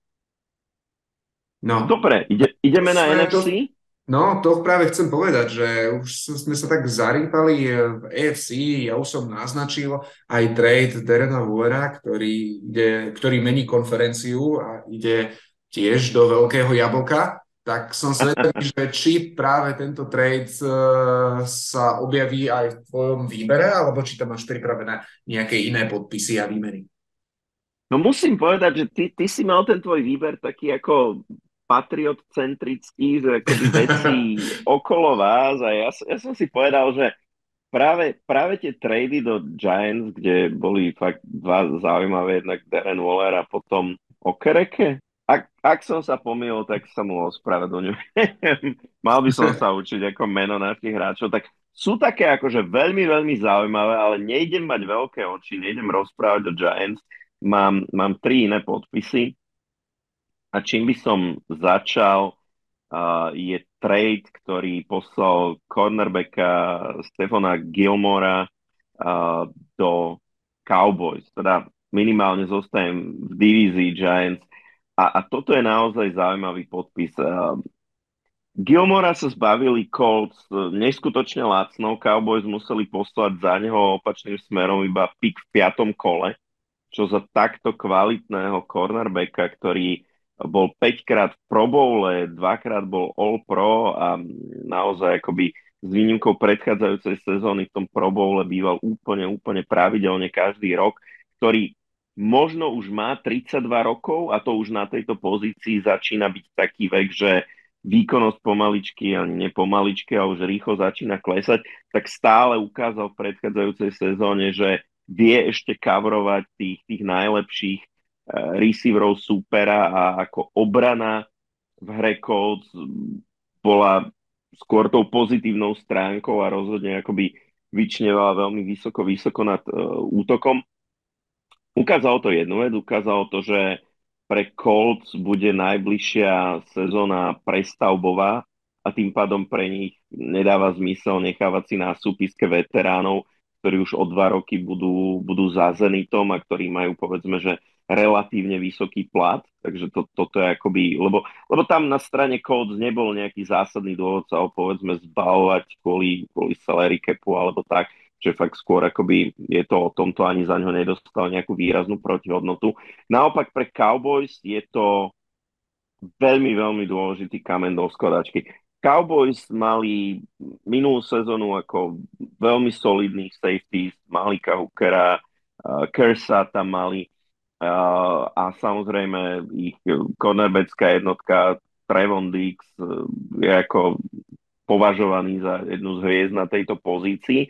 No. Dobre, ide, ideme na NFC? no, to práve chcem povedať, že už sme sa tak zarýpali v AFC, ja už som naznačil aj trade Derena Wallera, ktorý, ide, ktorý mení konferenciu a ide tiež do veľkého jablka, tak som zvedavý, <laughs> že či práve tento trade uh, sa objaví aj v tvojom výbere, alebo či tam máš pripravené nejaké iné podpisy a výmeny. No musím povedať, že ty, ty si mal ten tvoj výber taký ako patriotcentrický, že akoby <laughs> veci okolo vás a ja, ja som si povedal, že práve, práve tie trady do Giants, kde boli fakt dva zaujímavé, jednak Darren Waller a potom Okereke, ak, ak som sa pomýlil, tak sa mu ospravedlňujem. <laughs> Mal by som sa učiť ako meno našich hráčov. Tak sú také akože veľmi, veľmi zaujímavé, ale nejdem mať veľké oči, nejdem rozprávať o Giants. Mám, mám tri iné podpisy. A čím by som začal, uh, je trade, ktorý poslal cornerbacka Stefana Gilmora uh, do Cowboys. Teda minimálne zostajem v divízii Giants a, a toto je naozaj zaujímavý podpis. Gilmora sa zbavili Colts neskutočne lacno, Cowboys museli poslať za neho opačným smerom iba pick v piatom kole, čo za takto kvalitného cornerbacka, ktorý bol 5 krát v Pro Bowle, dvakrát bol All Pro a naozaj akoby s výnimkou predchádzajúcej sezóny v tom Pro Bowle býval úplne, úplne pravidelne každý rok, ktorý možno už má 32 rokov a to už na tejto pozícii začína byť taký vek, že výkonnosť pomaličky, ani nepomaličky a už rýchlo začína klesať, tak stále ukázal v predchádzajúcej sezóne, že vie ešte kavrovať tých, tých najlepších uh, receiverov supera a ako obrana v hre Colts bola skôr tou pozitívnou stránkou a rozhodne akoby vyčnevala veľmi vysoko, vysoko nad uh, útokom. Ukázalo to jednu vec, ukázalo to, že pre Colts bude najbližšia sezóna prestavbová a tým pádom pre nich nedáva zmysel nechávať si na súpiske veteránov, ktorí už o dva roky budú, budú za Zenitom a ktorí majú povedzme, že relatívne vysoký plat, takže to, toto je akoby, lebo, lebo tam na strane Colts nebol nejaký zásadný dôvod sa ho povedzme zbavovať kvôli, kvôli salary capu alebo tak že fakt skôr akoby je to o tomto ani za ňo nedostal nejakú výraznú protihodnotu. Naopak pre Cowboys je to veľmi, veľmi dôležitý kamen do skladačky. Cowboys mali minulú sezónu ako veľmi solidných safeties, mali Kahukera, uh, Kersa tam mali uh, a samozrejme ich cornerbacká jednotka Trevon Dix uh, je ako považovaný za jednu z hviezd na tejto pozícii.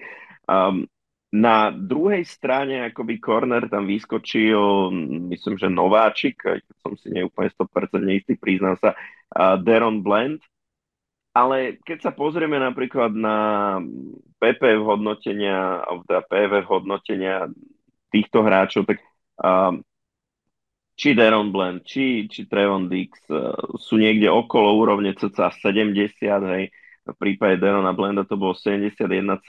Um, na druhej strane, akoby corner tam vyskočil, myslím, že nováčik, keď som si neúplne 100% neistý, priznám sa, uh, Deron Blend. Ale keď sa pozrieme napríklad na PP hodnotenia, alebo teda PV hodnotenia týchto hráčov, tak um, či Deron Blend, či, či Trevon Dix uh, sú niekde okolo úrovne cca 70, hej, v prípade Derona Blenda to bolo 71,9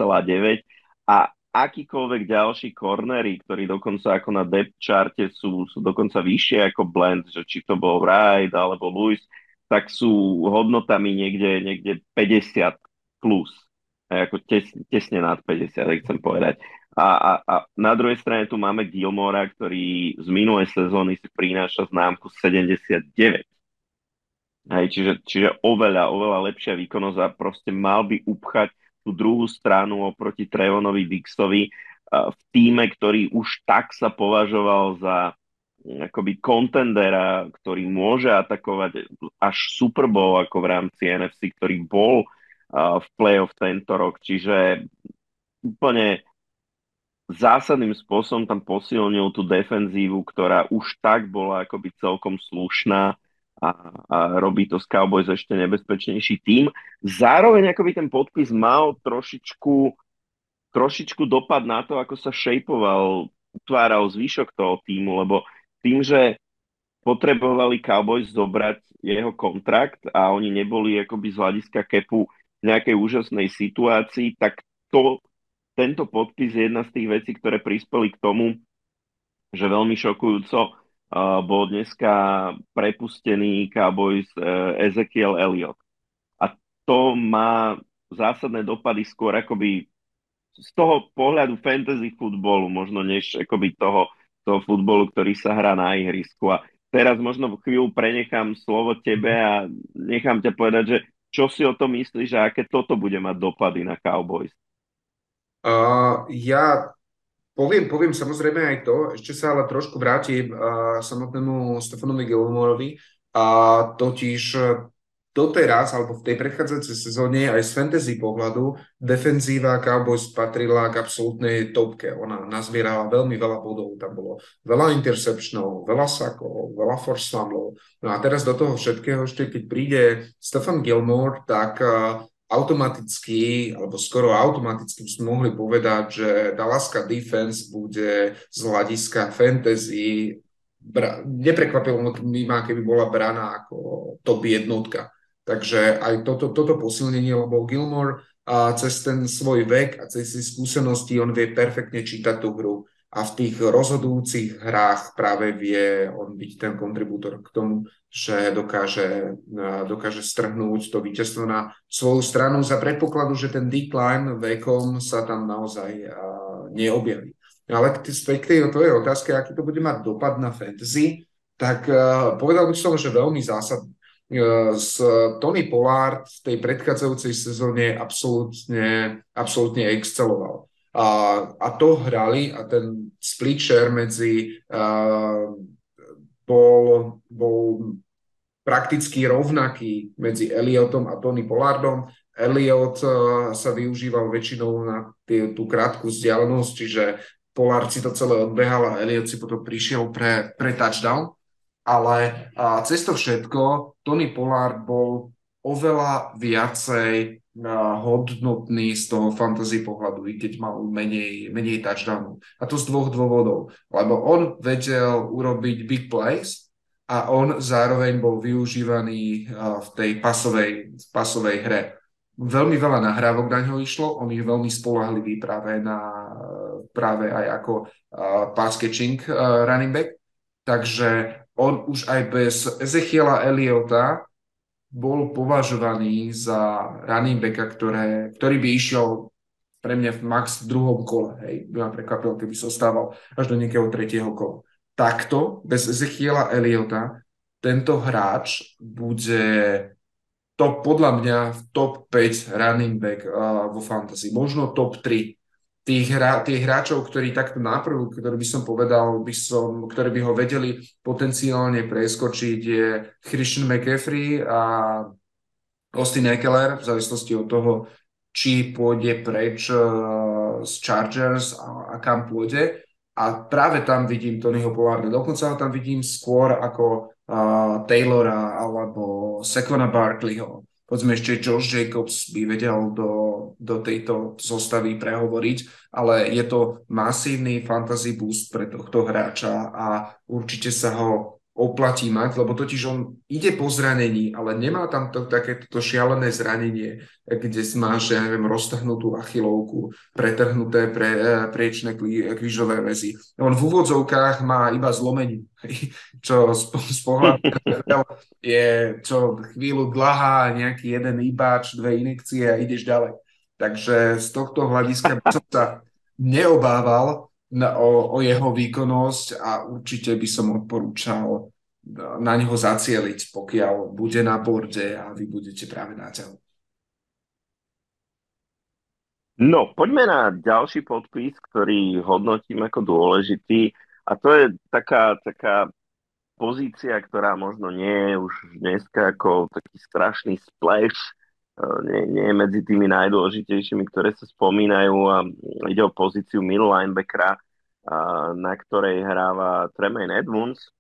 a akýkoľvek ďalší cornery, ktorí dokonca ako na depth charte sú, sú dokonca vyššie ako blend, že či to bol Wright alebo Lewis, tak sú hodnotami niekde, niekde 50 plus. Ako tesne, tesne nad 50, tak chcem povedať. A, a, a na druhej strane tu máme Gilmora, ktorý z minulej sezóny si prináša známku 79. Hej, čiže, čiže oveľa, oveľa lepšia výkonnosť a proste mal by upchať tú druhú stranu oproti Trevonovi Dixovi v týme, ktorý už tak sa považoval za mm, akoby kontendera, ktorý môže atakovať až Super Bowl ako v rámci NFC, ktorý bol v playoff tento rok. Čiže úplne zásadným spôsobom tam posilnil tú defenzívu, ktorá už tak bola akoby celkom slušná a, a robí to z Cowboys ešte nebezpečnejší tým. Zároveň akoby ten podpis mal trošičku, trošičku dopad na to, ako sa šejpoval, utváral zvyšok toho týmu, lebo tým, že potrebovali Cowboys zobrať jeho kontrakt a oni neboli akoby z hľadiska kepu v nejakej úžasnej situácii, tak to, tento podpis je jedna z tých vecí, ktoré prispeli k tomu, že veľmi šokujúco bol dneska prepustený Cowboys e, Ezekiel Elliott. A to má zásadné dopady skôr akoby z toho pohľadu fantasy futbolu, možno než akoby toho, toho futbolu, ktorý sa hrá na ihrisku. A teraz možno chvíľu prenechám slovo tebe a nechám ťa povedať, že čo si o tom myslíš a aké toto bude mať dopady na Cowboys? Uh, ja poviem, poviem samozrejme aj to, ešte sa ale trošku vrátim uh, samotnému Stefanovi Gilmorovi, a totiž doteraz, alebo v tej predchádzajúcej sezóne aj z fantasy pohľadu, defenzíva Cowboys patrila k absolútnej topke. Ona nazbierala veľmi veľa bodov, tam bolo veľa interceptionov, veľa sakov, veľa force fumblov. No a teraz do toho všetkého, ešte keď príde Stefan Gilmore, tak automaticky, alebo skoro automaticky sme mohli povedať, že Dallaska defense bude z hľadiska fantasy bra- neprekvapilo ma, keby bola braná ako top jednotka. Takže aj toto, toto posilnenie, lebo Gilmore a cez ten svoj vek a cez tie skúsenosti on vie perfektne čítať tú hru a v tých rozhodujúcich hrách práve vie on byť ten kontribútor k tomu, že dokáže, dokáže strhnúť to víťazstvo na svoju stranu za predpokladu, že ten decline vekom sa tam naozaj neobjaví. Ale späť k tej tvojej otázke, aký to bude mať dopad na fantasy, tak uh, povedal by som, že veľmi zásadný s Tony Pollard v tej predchádzajúcej sezóne absolútne, absolútne exceloval. A, a to hrali a ten split share medzi uh, bol, bol prakticky rovnaký medzi Elliotom a Tony Pollardom. Elliot uh, sa využíval väčšinou na tie, tú krátku vzdialenosť, čiže Pollard si to celé odbehal a Elliot si potom prišiel pre, pre touchdown ale a cez to všetko Tony Pollard bol oveľa viacej hodnotný z toho fantasy pohľadu, i keď mal menej, menej touchdownov. A to z dvoch dôvodov. Lebo on vedel urobiť big plays a on zároveň bol využívaný v tej pasovej, pasovej hre. Veľmi veľa nahrávok na ňo išlo, on je veľmi spolahlivý práve, na, práve aj ako pass catching running back. Takže on už aj bez Ezechiela Eliota bol považovaný za running backa, ktoré, ktorý by išiel pre mňa v max v druhom kole. Hej. By ma prekvapil, keby zostával až do nejakého tretieho kola. Takto, bez Ezechiela Eliota, tento hráč bude to podľa mňa top 5 running back uh, vo fantasy. Možno top 3 tých, hra, tých hráčov, ktorí takto náprv, ktorý by som povedal, by som, ktorí by ho vedeli potenciálne preskočiť, je Christian McCaffrey a Austin Eckler, v závislosti od toho, či pôjde preč uh, z Chargers a, a kam pôjde. A práve tam vidím Tonyho Polárda. Dokonca ho tam vidím skôr ako uh, Taylora alebo Sekona Barkleyho povedzme ešte Josh Jacobs by vedel do, do tejto zostavy prehovoriť, ale je to masívny fantasy boost pre tohto hráča a určite sa ho oplatí mať, lebo totiž on ide po zranení, ale nemá tam to, takéto šialené zranenie, kde máš, ja neviem, roztrhnutú achilovku, pretrhnuté pre, e, priečné krížové väzy. On v úvodzovkách má iba zlomení, čo z, z pohľadu je čo chvíľu dlhá, nejaký jeden ibáč, dve inekcie a ideš ďalej. Takže z tohto hľadiska by som sa neobával, na, o, o jeho výkonnosť a určite by som odporúčal na neho zacieliť, pokiaľ bude na borde a vy budete práve na ťahu. No, poďme na ďalší podpis, ktorý hodnotím ako dôležitý a to je taká, taká pozícia, ktorá možno nie je už dneska ako taký strašný splash, e, nie, nie je medzi tými najdôležitejšími, ktoré sa spomínajú a ide o pozíciu middle linebackera, na ktorej hráva Tremaine Edmunds,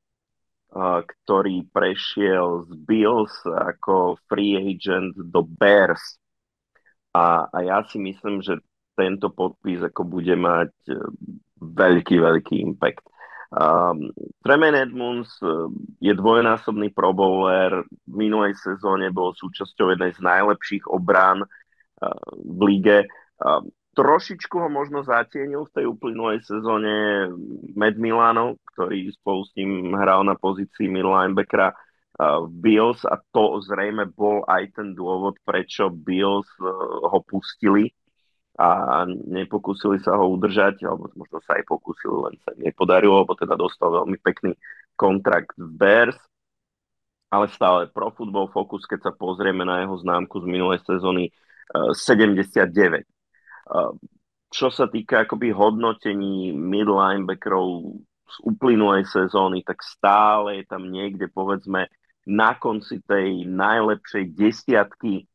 ktorý prešiel z Bills ako free agent do Bears. A, a ja si myslím, že tento podpis ako bude mať veľký, veľký impact. Um, Tremaine Edmunds e, je dvojnásobný pro bowler, v minulej sezóne bol súčasťou jednej z najlepších obrán uh, v lige. Uh, trošičku ho možno zatienil v tej uplynulej sezóne Med Milanov, ktorý spolu s ním hral na pozícii middle linebackera v Bills. A to zrejme bol aj ten dôvod, prečo Bills e, ho pustili a nepokúsili sa ho udržať, alebo možno sa aj pokúsili, len sa nepodarilo, lebo teda dostal veľmi pekný kontrakt v Bears, ale stále Pro Football Focus, keď sa pozrieme na jeho známku z minulej sezóny, 79. Čo sa týka akoby hodnotení mid linebackerov z uplynulej sezóny, tak stále je tam niekde, povedzme, na konci tej najlepšej desiatky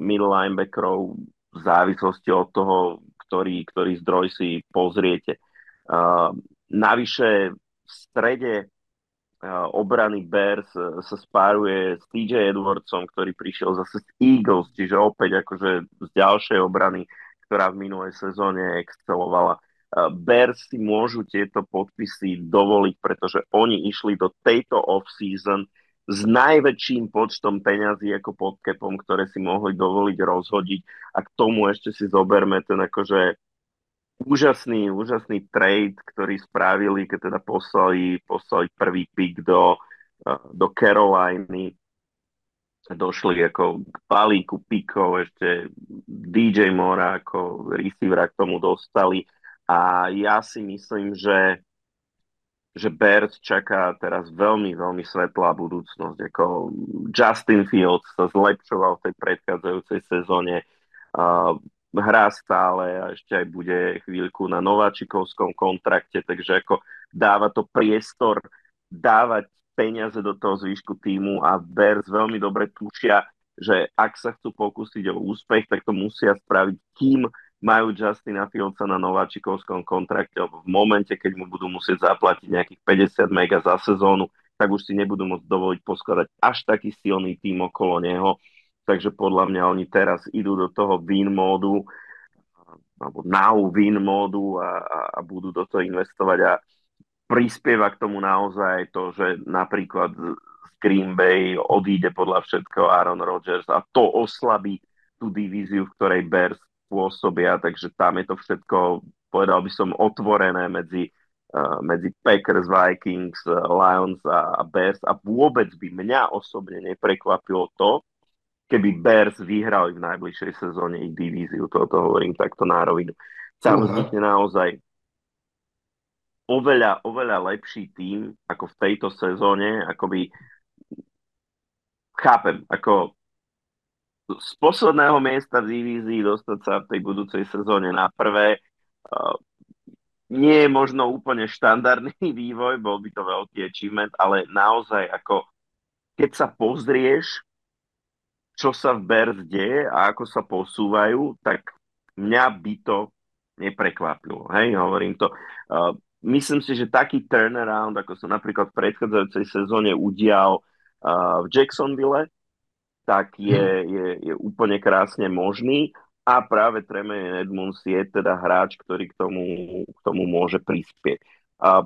mid linebackerov v závislosti od toho, ktorý, ktorý zdroj si pozriete. Navyše v strede obrany Bears e, sa spáruje s TJ Edwardsom, ktorý prišiel zase z Eagles, čiže opäť akože z ďalšej obrany, ktorá v minulej sezóne excelovala. Bears si môžu tieto podpisy dovoliť, pretože oni išli do tejto off-season s najväčším počtom peňazí ako pod capom, ktoré si mohli dovoliť rozhodiť a k tomu ešte si zoberme ten akože úžasný, úžasný trade, ktorý spravili, keď teda poslali, poslali prvý pick do, eh, do Caroliny. Došli ako k balíku pikov, ešte DJ Mora ako receivera k tomu dostali. A ja si myslím, že že Bears čaká teraz veľmi, veľmi svetlá budúcnosť. Ako Justin Fields sa zlepšoval v tej predchádzajúcej sezóne. Uh, hrá stále a ešte aj bude chvíľku na nováčikovskom kontrakte, takže ako dáva to priestor dávať peniaze do toho zvýšku týmu a Bears veľmi dobre tušia, že ak sa chcú pokúsiť o úspech, tak to musia spraviť, kým majú Justina Fieldsa na nováčikovskom kontrakte, v momente, keď mu budú musieť zaplatiť nejakých 50 mega za sezónu, tak už si nebudú môcť dovoliť poskladať až taký silný tým okolo neho. Takže podľa mňa oni teraz idú do toho win módu alebo now win módu a, a, a budú do toho investovať. A prispieva k tomu naozaj to, že napríklad z Green Bay odíde podľa všetkého Aaron Rodgers a to oslabí tú divíziu, v ktorej Bears pôsobia, takže tam je to všetko, povedal by som, otvorené medzi, uh, medzi Packers, Vikings, Lions a, Bears a vôbec by mňa osobne neprekvapilo to, keby Bears vyhrali v najbližšej sezóne ich divíziu, toto hovorím takto na rovinu. Tam vznikne naozaj oveľa, oveľa lepší tým ako v tejto sezóne, akoby chápem, ako z posledného miesta v divízii dostať sa v tej budúcej sezóne na prvé uh, nie je možno úplne štandardný <laughs> vývoj, bol by to veľký achievement, ale naozaj ako keď sa pozrieš čo sa v Bears deje a ako sa posúvajú, tak mňa by to neprekvapilo. Hej, hovorím to. Uh, myslím si, že taký turnaround, ako sa napríklad v predchádzajúcej sezóne udial uh, v Jacksonville, tak je, mhm. je, je úplne krásne možný a práve Tremaine Edmunds je teda hráč, ktorý k tomu, k tomu môže prispieť. Uh,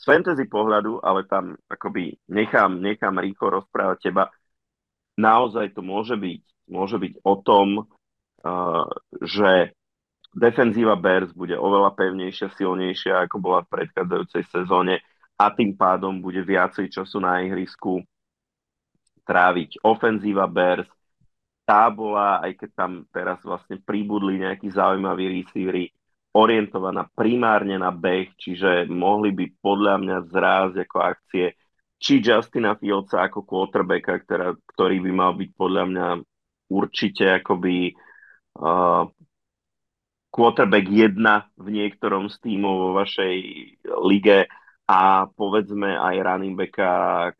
z fantasy pohľadu, ale tam akoby nechám, nechám rýchlo rozprávať teba, naozaj to môže byť, môže byť o tom, uh, že defenzíva Bears bude oveľa pevnejšia, silnejšia, ako bola v predchádzajúcej sezóne a tým pádom bude viacej času na ihrisku tráviť. Ofenzíva Bears, tá bola, aj keď tam teraz vlastne pribudli nejakí zaujímaví receivery, orientovaná primárne na beh, čiže mohli by podľa mňa zrásť ako akcie či Justina Fieldsa ako quarterbacka, ktorá, ktorý by mal byť podľa mňa určite akoby uh, quarterback 1 v niektorom z tímov vo vašej lige a povedzme aj running backa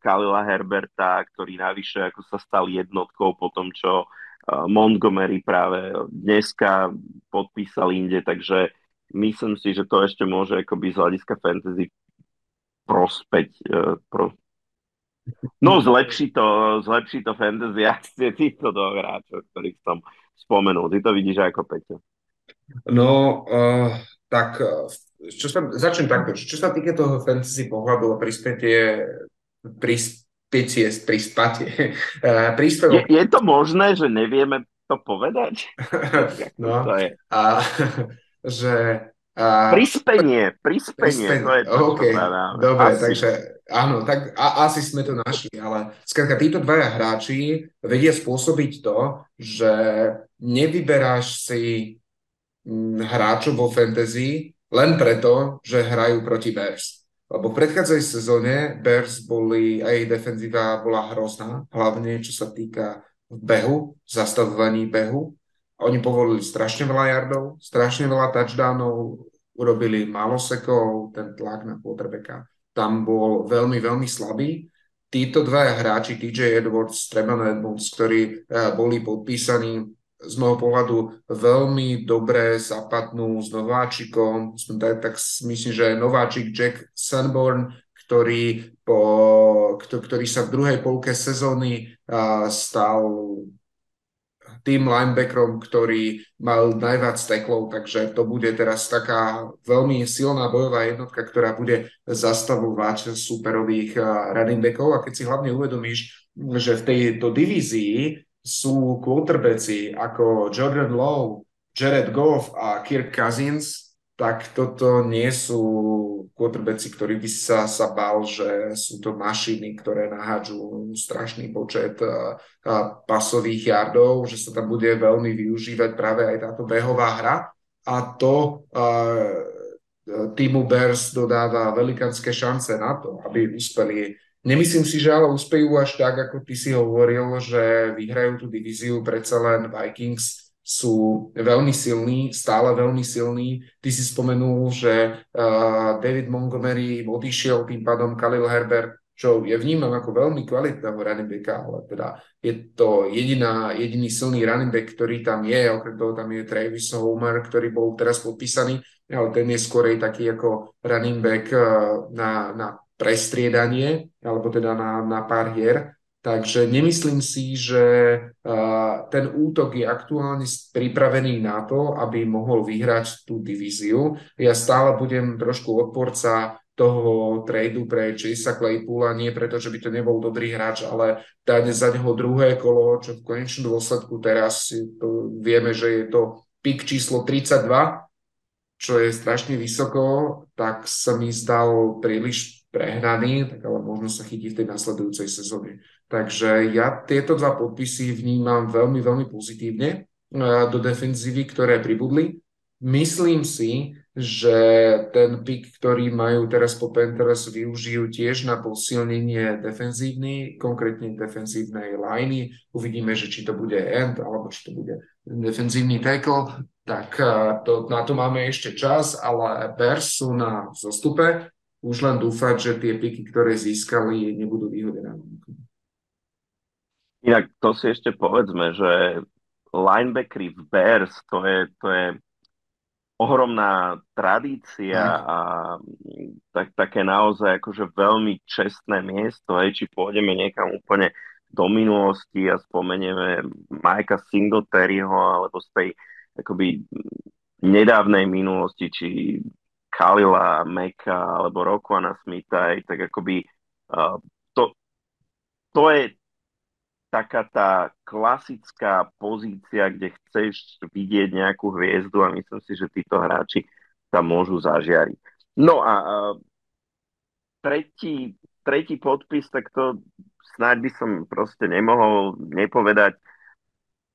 Kalila Herberta, ktorý navyše ako sa stal jednotkou po tom, čo uh, Montgomery práve dneska podpísal inde, takže myslím si, že to ešte môže akoby z hľadiska fantasy prospeť, uh, pro, No zlepší to, zlepší to fantasy akcie týchto dvoch hráčov, ktorých som spomenul. Ty to vidíš ako Peťo. No, uh, tak čo sa, začnem takto. Čo sa týka toho fantasy pohľadu a prispätie, prispätie, prispatie, uh, <laughs> príspevok... Je, je to možné, že nevieme to povedať? <laughs> no, to je. A, <laughs> že a... Prispenie, prispenie, prispenie. to je to, okay. Dobre, asi. takže áno, tak a, asi sme to našli, ale skrátka títo dvaja hráči vedia spôsobiť to, že nevyberáš si hráčov vo fantasy len preto, že hrajú proti Bears. Lebo v predchádzajúcej sezóne Bears boli, aj defenzíva bola hrozná, hlavne čo sa týka behu, zastavovaní behu. Oni povolili strašne veľa yardov, strašne veľa touchdownov, urobili málo sekov, ten tlak na quarterbacka tam bol veľmi, veľmi slabý. Títo dva hráči, TJ Edwards, Trevor Edmonds, ktorí eh, boli podpísaní z môjho pohľadu veľmi dobre zapadnú s nováčikom. Tak, tak myslím, že nováčik Jack Sanborn, ktorý, po, ktorý sa v druhej polke sezóny stal tým linebackerom, ktorý mal najviac teklov, takže to bude teraz taká veľmi silná bojová jednotka, ktorá bude zastavovať superových running backov a keď si hlavne uvedomíš, že v tejto divízii sú quarterbacki ako Jordan Lowe, Jared Goff a Kirk Cousins, tak toto nie sú quarterbacki, ktorí by sa, sa bál, že sú to mašiny, ktoré nahádžu strašný počet a, a pasových jardov, že sa tam bude veľmi využívať práve aj táto behová hra a to a, týmu Bears dodáva velikánske šance na to, aby uspeli. Nemyslím si, že ale uspejú až tak, ako ty si hovoril, že vyhrajú tú divíziu predsa len Vikings, sú veľmi silní, stále veľmi silní. Ty si spomenul, že uh, David Montgomery odišiel, tým pádom Khalil Herbert, čo je vnímam ako veľmi kvalitného running backa, ale teda je to jediná, jediný silný running back, ktorý tam je, okrem toho tam je Travis Homer, ktorý bol teraz podpísaný, ale ten je skorej taký ako running back uh, na, na prestriedanie, alebo teda na, na pár hier. Takže nemyslím si, že ten útok je aktuálne pripravený na to, aby mohol vyhrať tú divíziu. Ja stále budem trošku odporca toho tradu pre Chasea Claypoola, nie preto, že by to nebol dobrý hráč, ale dať za neho druhé kolo, čo v konečnom dôsledku teraz vieme, že je to pik číslo 32, čo je strašne vysoko, tak sa mi zdal príliš prehnaný, tak ale možno sa chytí v tej nasledujúcej sezóne. Takže ja tieto dva podpisy vnímam veľmi, veľmi pozitívne e, do defenzívy, ktoré pribudli. Myslím si, že ten pik, ktorý majú teraz po Panthers, využijú tiež na posilnenie defenzívnej, konkrétne defenzívnej liney. Uvidíme, že či to bude end, alebo či to bude defenzívny tackle. Tak e, to, na to máme ešte čas, ale Bears sú na zostupe. Už len dúfať, že tie piky, ktoré získali, nebudú vyhodené. Inak to si ešte povedzme, že linebackery v Bears, to je, to je ohromná tradícia a tak, také naozaj akože veľmi čestné miesto, aj či pôjdeme niekam úplne do minulosti a spomenieme Majka Singletaryho alebo z tej akoby nedávnej minulosti, či Kalila, Meka alebo Rokuana Smitha, tak akoby uh, to, to je taká tá klasická pozícia, kde chceš vidieť nejakú hviezdu a myslím si, že títo hráči tam môžu zažiariť. No a, a tretí, tretí podpis, tak to snáď by som proste nemohol nepovedať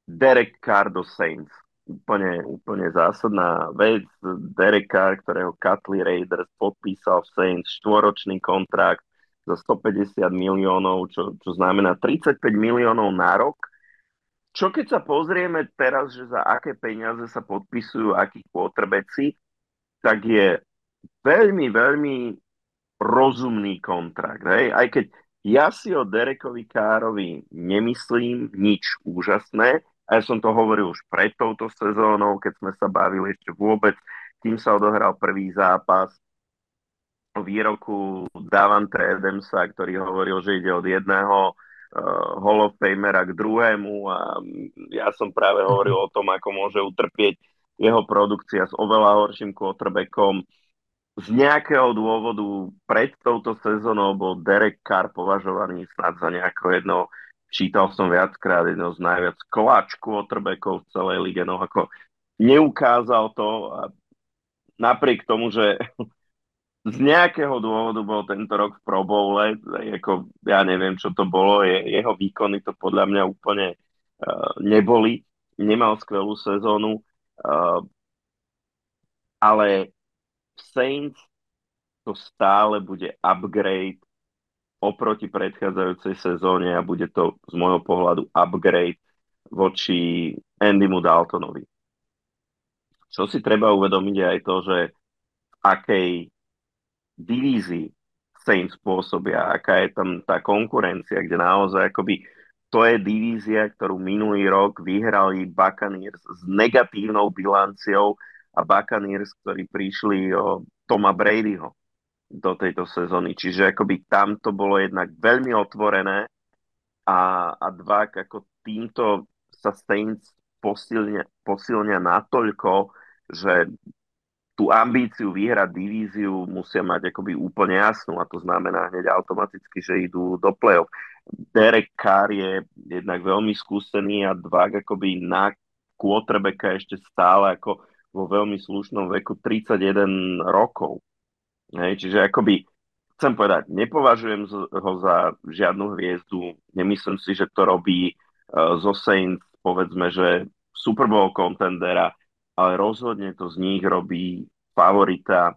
Derek Carr do Saints. Úplne, úplne zásadná vec. Derek Carr, ktorého Cutly Raiders podpísal v Saints, štvoročný kontrakt, za 150 miliónov, čo, čo znamená 35 miliónov na rok. Čo keď sa pozrieme teraz, že za aké peniaze sa podpisujú akí quarterbacki, tak je veľmi, veľmi rozumný kontrakt. Hej? Aj keď ja si o Derekovi Károvi nemyslím nič úžasné, a ja som to hovoril už pred touto sezónou, keď sme sa bavili ešte vôbec, kým sa odohral prvý zápas, výroku Davante Adamsa, ktorý hovoril, že ide od jedného uh, Hall of Famera k druhému a ja som práve hovoril o tom, ako môže utrpieť jeho produkcia s oveľa horším quarterbackom. Z nejakého dôvodu pred touto sezónou bol Derek Carr považovaný snad za nejako jedno, čítal som viackrát, jedno z najviac klač quarterbackov v celej lige, no ako neukázal to a napriek tomu, že <laughs> z nejakého dôvodu bol tento rok v Pro Bowle, ako ja neviem, čo to bolo, je, jeho výkony to podľa mňa úplne uh, neboli, nemal skvelú sezónu, uh, ale Saints to stále bude upgrade oproti predchádzajúcej sezóne a bude to z môjho pohľadu upgrade voči Andymu Daltonovi. Čo si treba uvedomiť je aj to, že v akej divízii Saints spôsobia, aká je tam tá konkurencia, kde naozaj akoby to je divízia, ktorú minulý rok vyhrali Buccaneers s negatívnou bilanciou a Buccaneers, ktorí prišli o Toma Bradyho do tejto sezóny. Čiže akoby tam to bolo jednak veľmi otvorené a, a dva, ako týmto sa Saints posilnia, posilnia natoľko, že tú ambíciu vyhrať divíziu musia mať akoby úplne jasnú a to znamená hneď automaticky, že idú do play-off. Derek Carr je jednak veľmi skúsený a dva akoby na quarterbacka ešte stále ako vo veľmi slušnom veku 31 rokov. Hej, čiže akoby chcem povedať, nepovažujem ho za žiadnu hviezdu, nemyslím si, že to robí uh, zo Saints, povedzme, že Super Bowl contendera, ale rozhodne to z nich robí favorita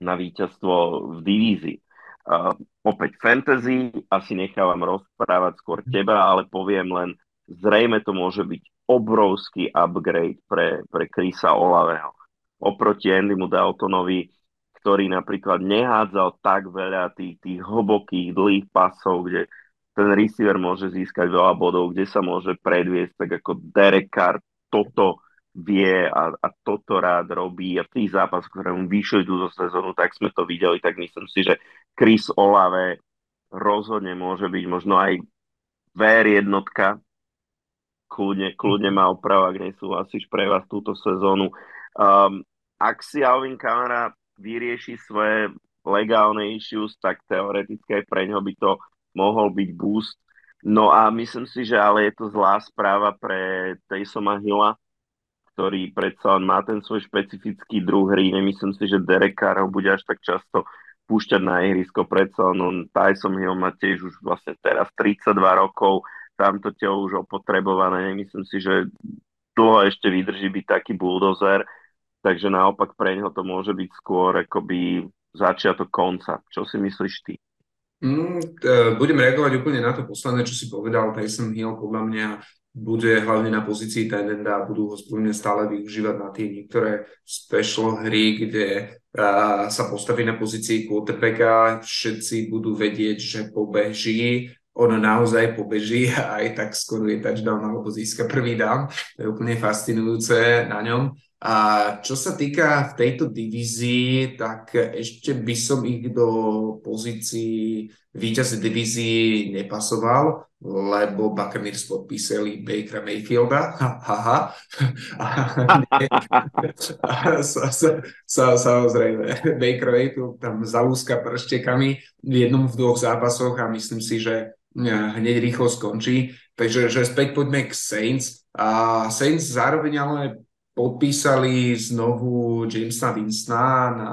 na víťazstvo v divízii. Uh, opäť fantasy, asi nechávam rozprávať skôr teba, ale poviem len, zrejme to môže byť obrovský upgrade pre, pre Krisa Olaveho. Oproti Andymu Daltonovi, ktorý napríklad nehádzal tak veľa tých, tých hlbokých, dlhých pasov, kde ten receiver môže získať veľa bodov, kde sa môže predviesť, tak ako Derek Carr toto vie a, a toto rád robí a v tých zápasoch, ktoré mu vyšli túto sezónu, tak sme to videli, tak myslím si, že Chris Olave rozhodne môže byť možno aj VR jednotka, kľudne, kľudne má opravu, ak nesúhlasíš pre vás túto sezónu. Um, ak si Alvin Kamara vyrieši svoje legálne issues, tak teoreticky aj pre ňo by to mohol byť boost. No a myslím si, že ale je to zlá správa pre Taysoma Hilla, ktorý predsa len má ten svoj špecifický druh hry. Nemyslím si, že Derek Carr ho bude až tak často púšťať na ihrisko. Predsa len on, Tyson Hill má tiež už vlastne teraz 32 rokov, tamto telo už opotrebované. Nemyslím si, že dlho ešte vydrží byť taký bulldozer takže naopak pre neho to môže byť skôr akoby začiatok konca. Čo si myslíš ty? Mm, budem reagovať úplne na to posledné, čo si povedal. Tyson Hill podľa mňa bude hlavne na pozícii Tendenda a budú ho spomínať stále využívať na tie niektoré special hry, kde uh, sa postaví na pozícii quarterbacka, všetci budú vedieť, že pobeží, on naozaj pobeží <laughs> a aj tak skoro je touchdown alebo získa prvý down. To je úplne fascinujúce na ňom. A čo sa týka v tejto divízii, tak ešte by som ich do pozícií víťaze divízii nepasoval, lebo Buccaneers podpísali Bakera Mayfielda. Haha. Samozrejme, Baker Mayfield tam zalúska prštekami v jednom v dvoch zápasoch a myslím si, že hneď rýchlo skončí. Takže že späť poďme k Saints. A Saints zároveň ale podpísali znovu Jamesa Winstona na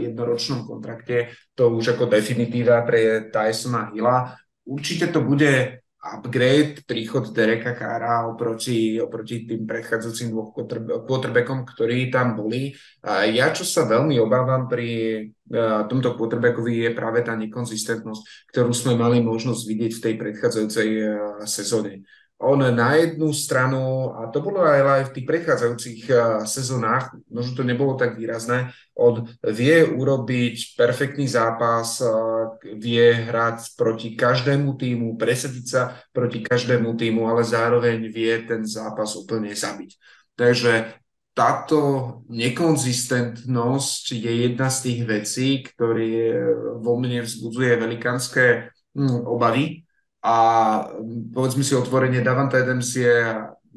jednoročnom kontrakte, to už ako definitíva pre Tysona Hilla. Určite to bude upgrade, príchod Dereka Kára oproti, oproti tým predchádzajúcim dvoch quarterbackom, ktorí tam boli. Ja, čo sa veľmi obávam pri uh, tomto quarterbackovi, je práve tá nekonzistentnosť, ktorú sme mali možnosť vidieť v tej predchádzajúcej uh, sezóne on na jednu stranu, a to bolo aj v tých prechádzajúcich sezónach, možno to nebolo tak výrazné, on vie urobiť perfektný zápas, vie hrať proti každému týmu, presadiť sa proti každému týmu, ale zároveň vie ten zápas úplne zabiť. Takže táto nekonzistentnosť je jedna z tých vecí, ktorý vo mne vzbudzuje velikánske hm, obavy, a povedzme si otvorene, Davante Adams je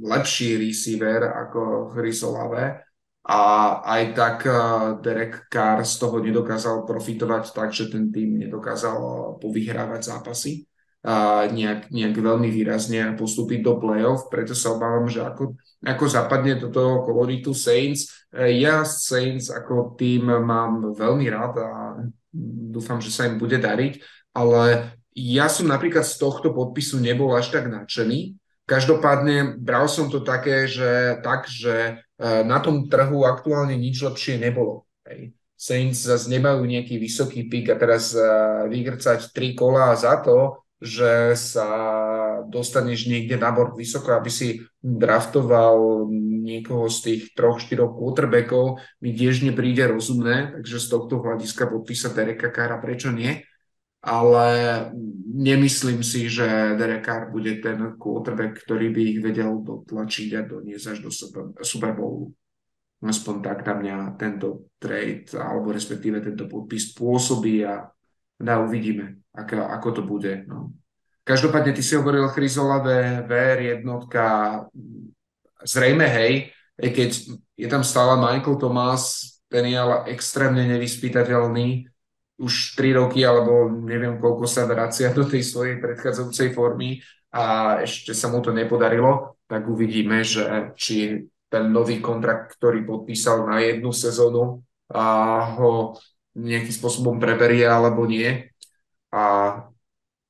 lepší receiver ako Chris Olave a aj tak eh, Derek Carr z toho nedokázal profitovať tak, že ten tým nedokázal povyhrávať zápasy a nejak, nejak veľmi výrazne postúpiť do play-off, preto sa obávam, že ako, ako zapadne do toho koloritu Saints. Eh, ja Saints ako tým mám veľmi rád a dúfam, že sa im bude dariť, ale ja som napríklad z tohto podpisu nebol až tak nadšený. Každopádne bral som to také, že tak, že e, na tom trhu aktuálne nič lepšie nebolo. Hej. Saints zase nemajú nejaký vysoký pik a teraz vygrcať tri kola za to, že sa dostaneš niekde na bord vysoko, aby si draftoval niekoho z tých troch, štyroch quarterbackov, mi tiež nepríde rozumné, takže z tohto hľadiska podpísať Dereka Kara, prečo nie? Ale nemyslím si, že Derek Carr bude ten quarterback, ktorý by ich vedel dotlačiť a doniesť až do Super Bowlu. Aspoň tak na mňa tento trade, alebo respektíve tento podpis pôsobí a na uvidíme, ako, ako to bude. No. Každopádne ty si hovoril Chryzola VR jednotka, zrejme hej, keď je tam stále Michael Thomas, ten je ale extrémne nevyspytateľný, už 3 roky alebo neviem koľko sa vracia do tej svojej predchádzajúcej formy a ešte sa mu to nepodarilo, tak uvidíme, že či ten nový kontrakt, ktorý podpísal na jednu sezónu a ho nejakým spôsobom preberie alebo nie. A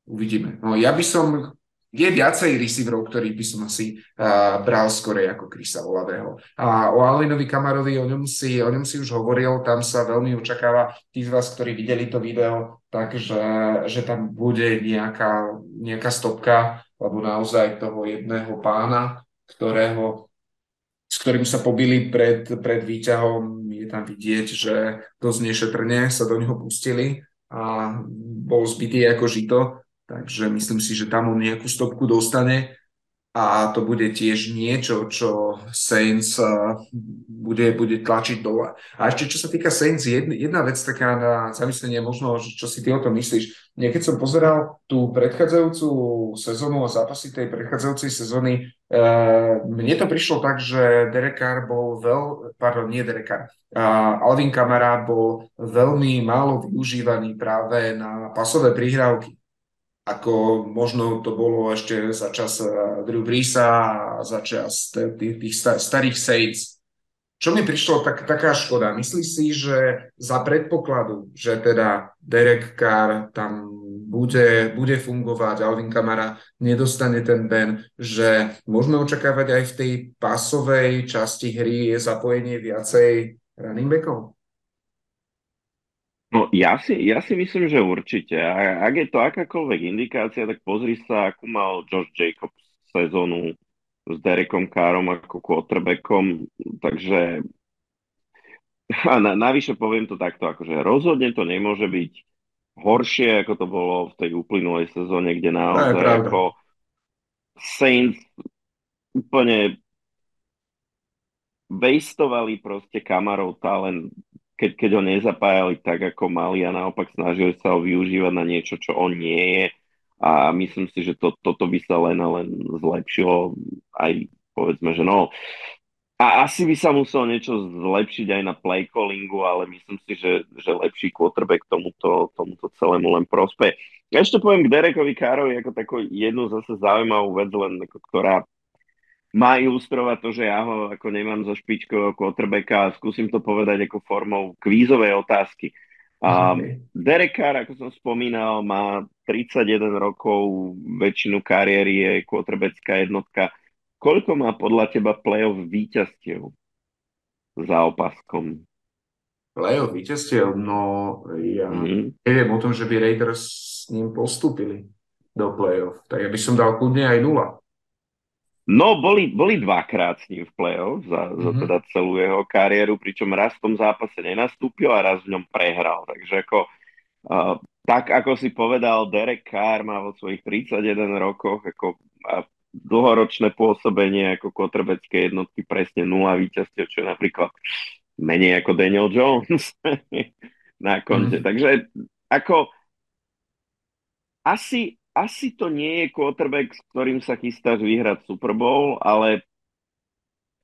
uvidíme. No ja by som je viacej receiverov, ktorých by som asi uh, bral skorej ako Krisa Volavého. A o Alinovi Kamarovi, o ňom, si, o ňom si už hovoril, tam sa veľmi očakáva, tí z vás, ktorí videli to video, takže že tam bude nejaká, nejaká stopka, lebo naozaj toho jedného pána, ktorého s ktorým sa pobili pred, pred výťahom, je tam vidieť, že dosť nešetrne sa do neho pustili a bol zbytý ako žito Takže myslím si, že tam on nejakú stopku dostane a to bude tiež niečo, čo Saints bude, bude tlačiť dole. A ešte čo sa týka Saints, jedna, vec taká na zamyslenie, možno, čo si ty o tom myslíš. Niekedy som pozeral tú predchádzajúcu sezónu a zápasy tej predchádzajúcej sezóny, e, mne to prišlo tak, že Derek Carr bol veľ, pardon, nie Derek Carr, Alvin Kamara bol veľmi málo využívaný práve na pasové prihrávky ako možno to bolo ešte za čas eh, Drew Breesa za čas tých starých Saints. Čo mi prišlo tak, taká škoda? Myslíš si, že za predpokladu, že teda Derek Carr tam bude, bude fungovať, Alvin Kamara nedostane ten ben, že môžeme očakávať aj v tej pasovej časti hry je zapojenie viacej running backov? No ja si, ja si myslím, že určite. A ak je to akákoľvek indikácia, tak pozri sa, akú mal Josh Jacobs sezónu s Derekom Károm ako quarterbackom. Takže a na, navyše poviem to takto, akože rozhodne to nemôže byť horšie, ako to bolo v tej uplynulej sezóne, kde naozaj ako Saints úplne wastovali proste kamarov talent keď, keď ho nezapájali tak, ako mali a naopak snažili sa ho využívať na niečo, čo on nie je. A myslím si, že to, toto by sa len a len zlepšilo aj povedzme, že no, a asi by sa muselo niečo zlepšiť aj na play callingu, ale myslím si, že, že lepší quarterback tomuto, tomuto celému len prospe. Ešte poviem k Derekovi Károvi ako takú jednu zase zaujímavú vec, len ako, ktorá má ilustrovať to, že ja ho ako nemám zo špičkového quarterbacka a skúsim to povedať ako formou kvízovej otázky. A Derek Carr, ako som spomínal, má 31 rokov, väčšinu kariéry je quarterbackská jednotka. Koľko má podľa teba play-off víťazstiev za opaskom? Play-off víťazstiev? No ja mm-hmm. neviem o tom, že by Raiders s ním postúpili do play-off. Tak ja by som dal kľudne aj nula. No, boli, boli dvakrát s ním v play-off za, mm-hmm. za teda celú jeho kariéru, pričom raz v tom zápase nenastúpil a raz v ňom prehral. Takže ako, uh, tak ako si povedal, Derek Carr má vo svojich 31 rokoch ako, uh, dlhoročné pôsobenie ako kotrebecké jednotky presne nula víťazstiev, čo je napríklad menej ako Daniel Jones <laughs> na konte. Mm-hmm. Takže ako asi, asi to nie je quarterback, s ktorým sa chystáš vyhrať Super Bowl, ale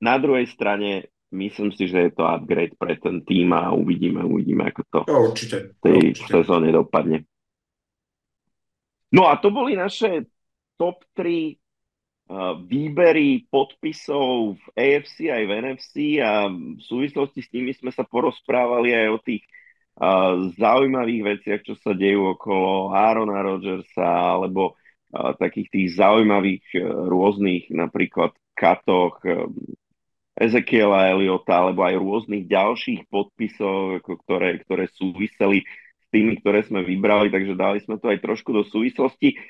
na druhej strane myslím si, že je to upgrade pre ten tým a uvidíme, uvidíme, ako to no, určite, v tej určite. sezóne dopadne. No a to boli naše top 3 uh, výbery podpisov v AFC aj v NFC a v súvislosti s nimi sme sa porozprávali aj o tých zaujímavých veciach, čo sa dejú okolo Aarona Rodgersa alebo takých tých zaujímavých e, rôznych napríklad katoch e, Ezekiela Eliota alebo aj rôznych ďalších podpisov, ktoré, ktoré súviseli s tými, ktoré sme vybrali, takže dali sme to aj trošku do súvislosti.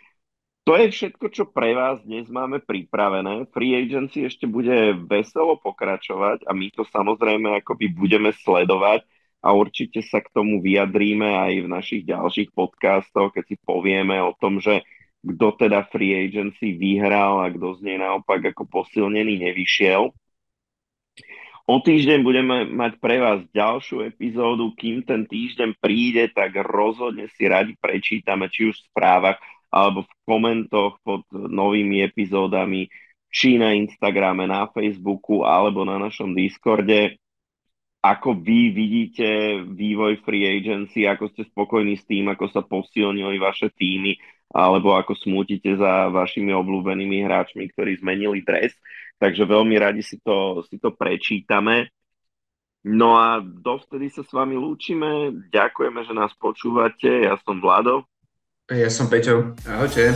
To je všetko, čo pre vás dnes máme pripravené. Free agency ešte bude veselo pokračovať a my to samozrejme akoby budeme sledovať a určite sa k tomu vyjadríme aj v našich ďalších podcastoch, keď si povieme o tom, že kto teda free agency vyhral a kto z nej naopak ako posilnený nevyšiel. O týždeň budeme mať pre vás ďalšiu epizódu. Kým ten týždeň príde, tak rozhodne si radi prečítame, či už v správach, alebo v komentoch pod novými epizódami, či na Instagrame, na Facebooku, alebo na našom Discorde. Ako vy vidíte vývoj free agency, ako ste spokojní s tým, ako sa posilnili vaše týmy, alebo ako smútite za vašimi obľúbenými hráčmi, ktorí zmenili dres. Takže veľmi radi si to, si to prečítame. No a dovtedy sa s vami lúčime. Ďakujeme, že nás počúvate. Ja som Vlado. Ja som Peťo. Ahojte.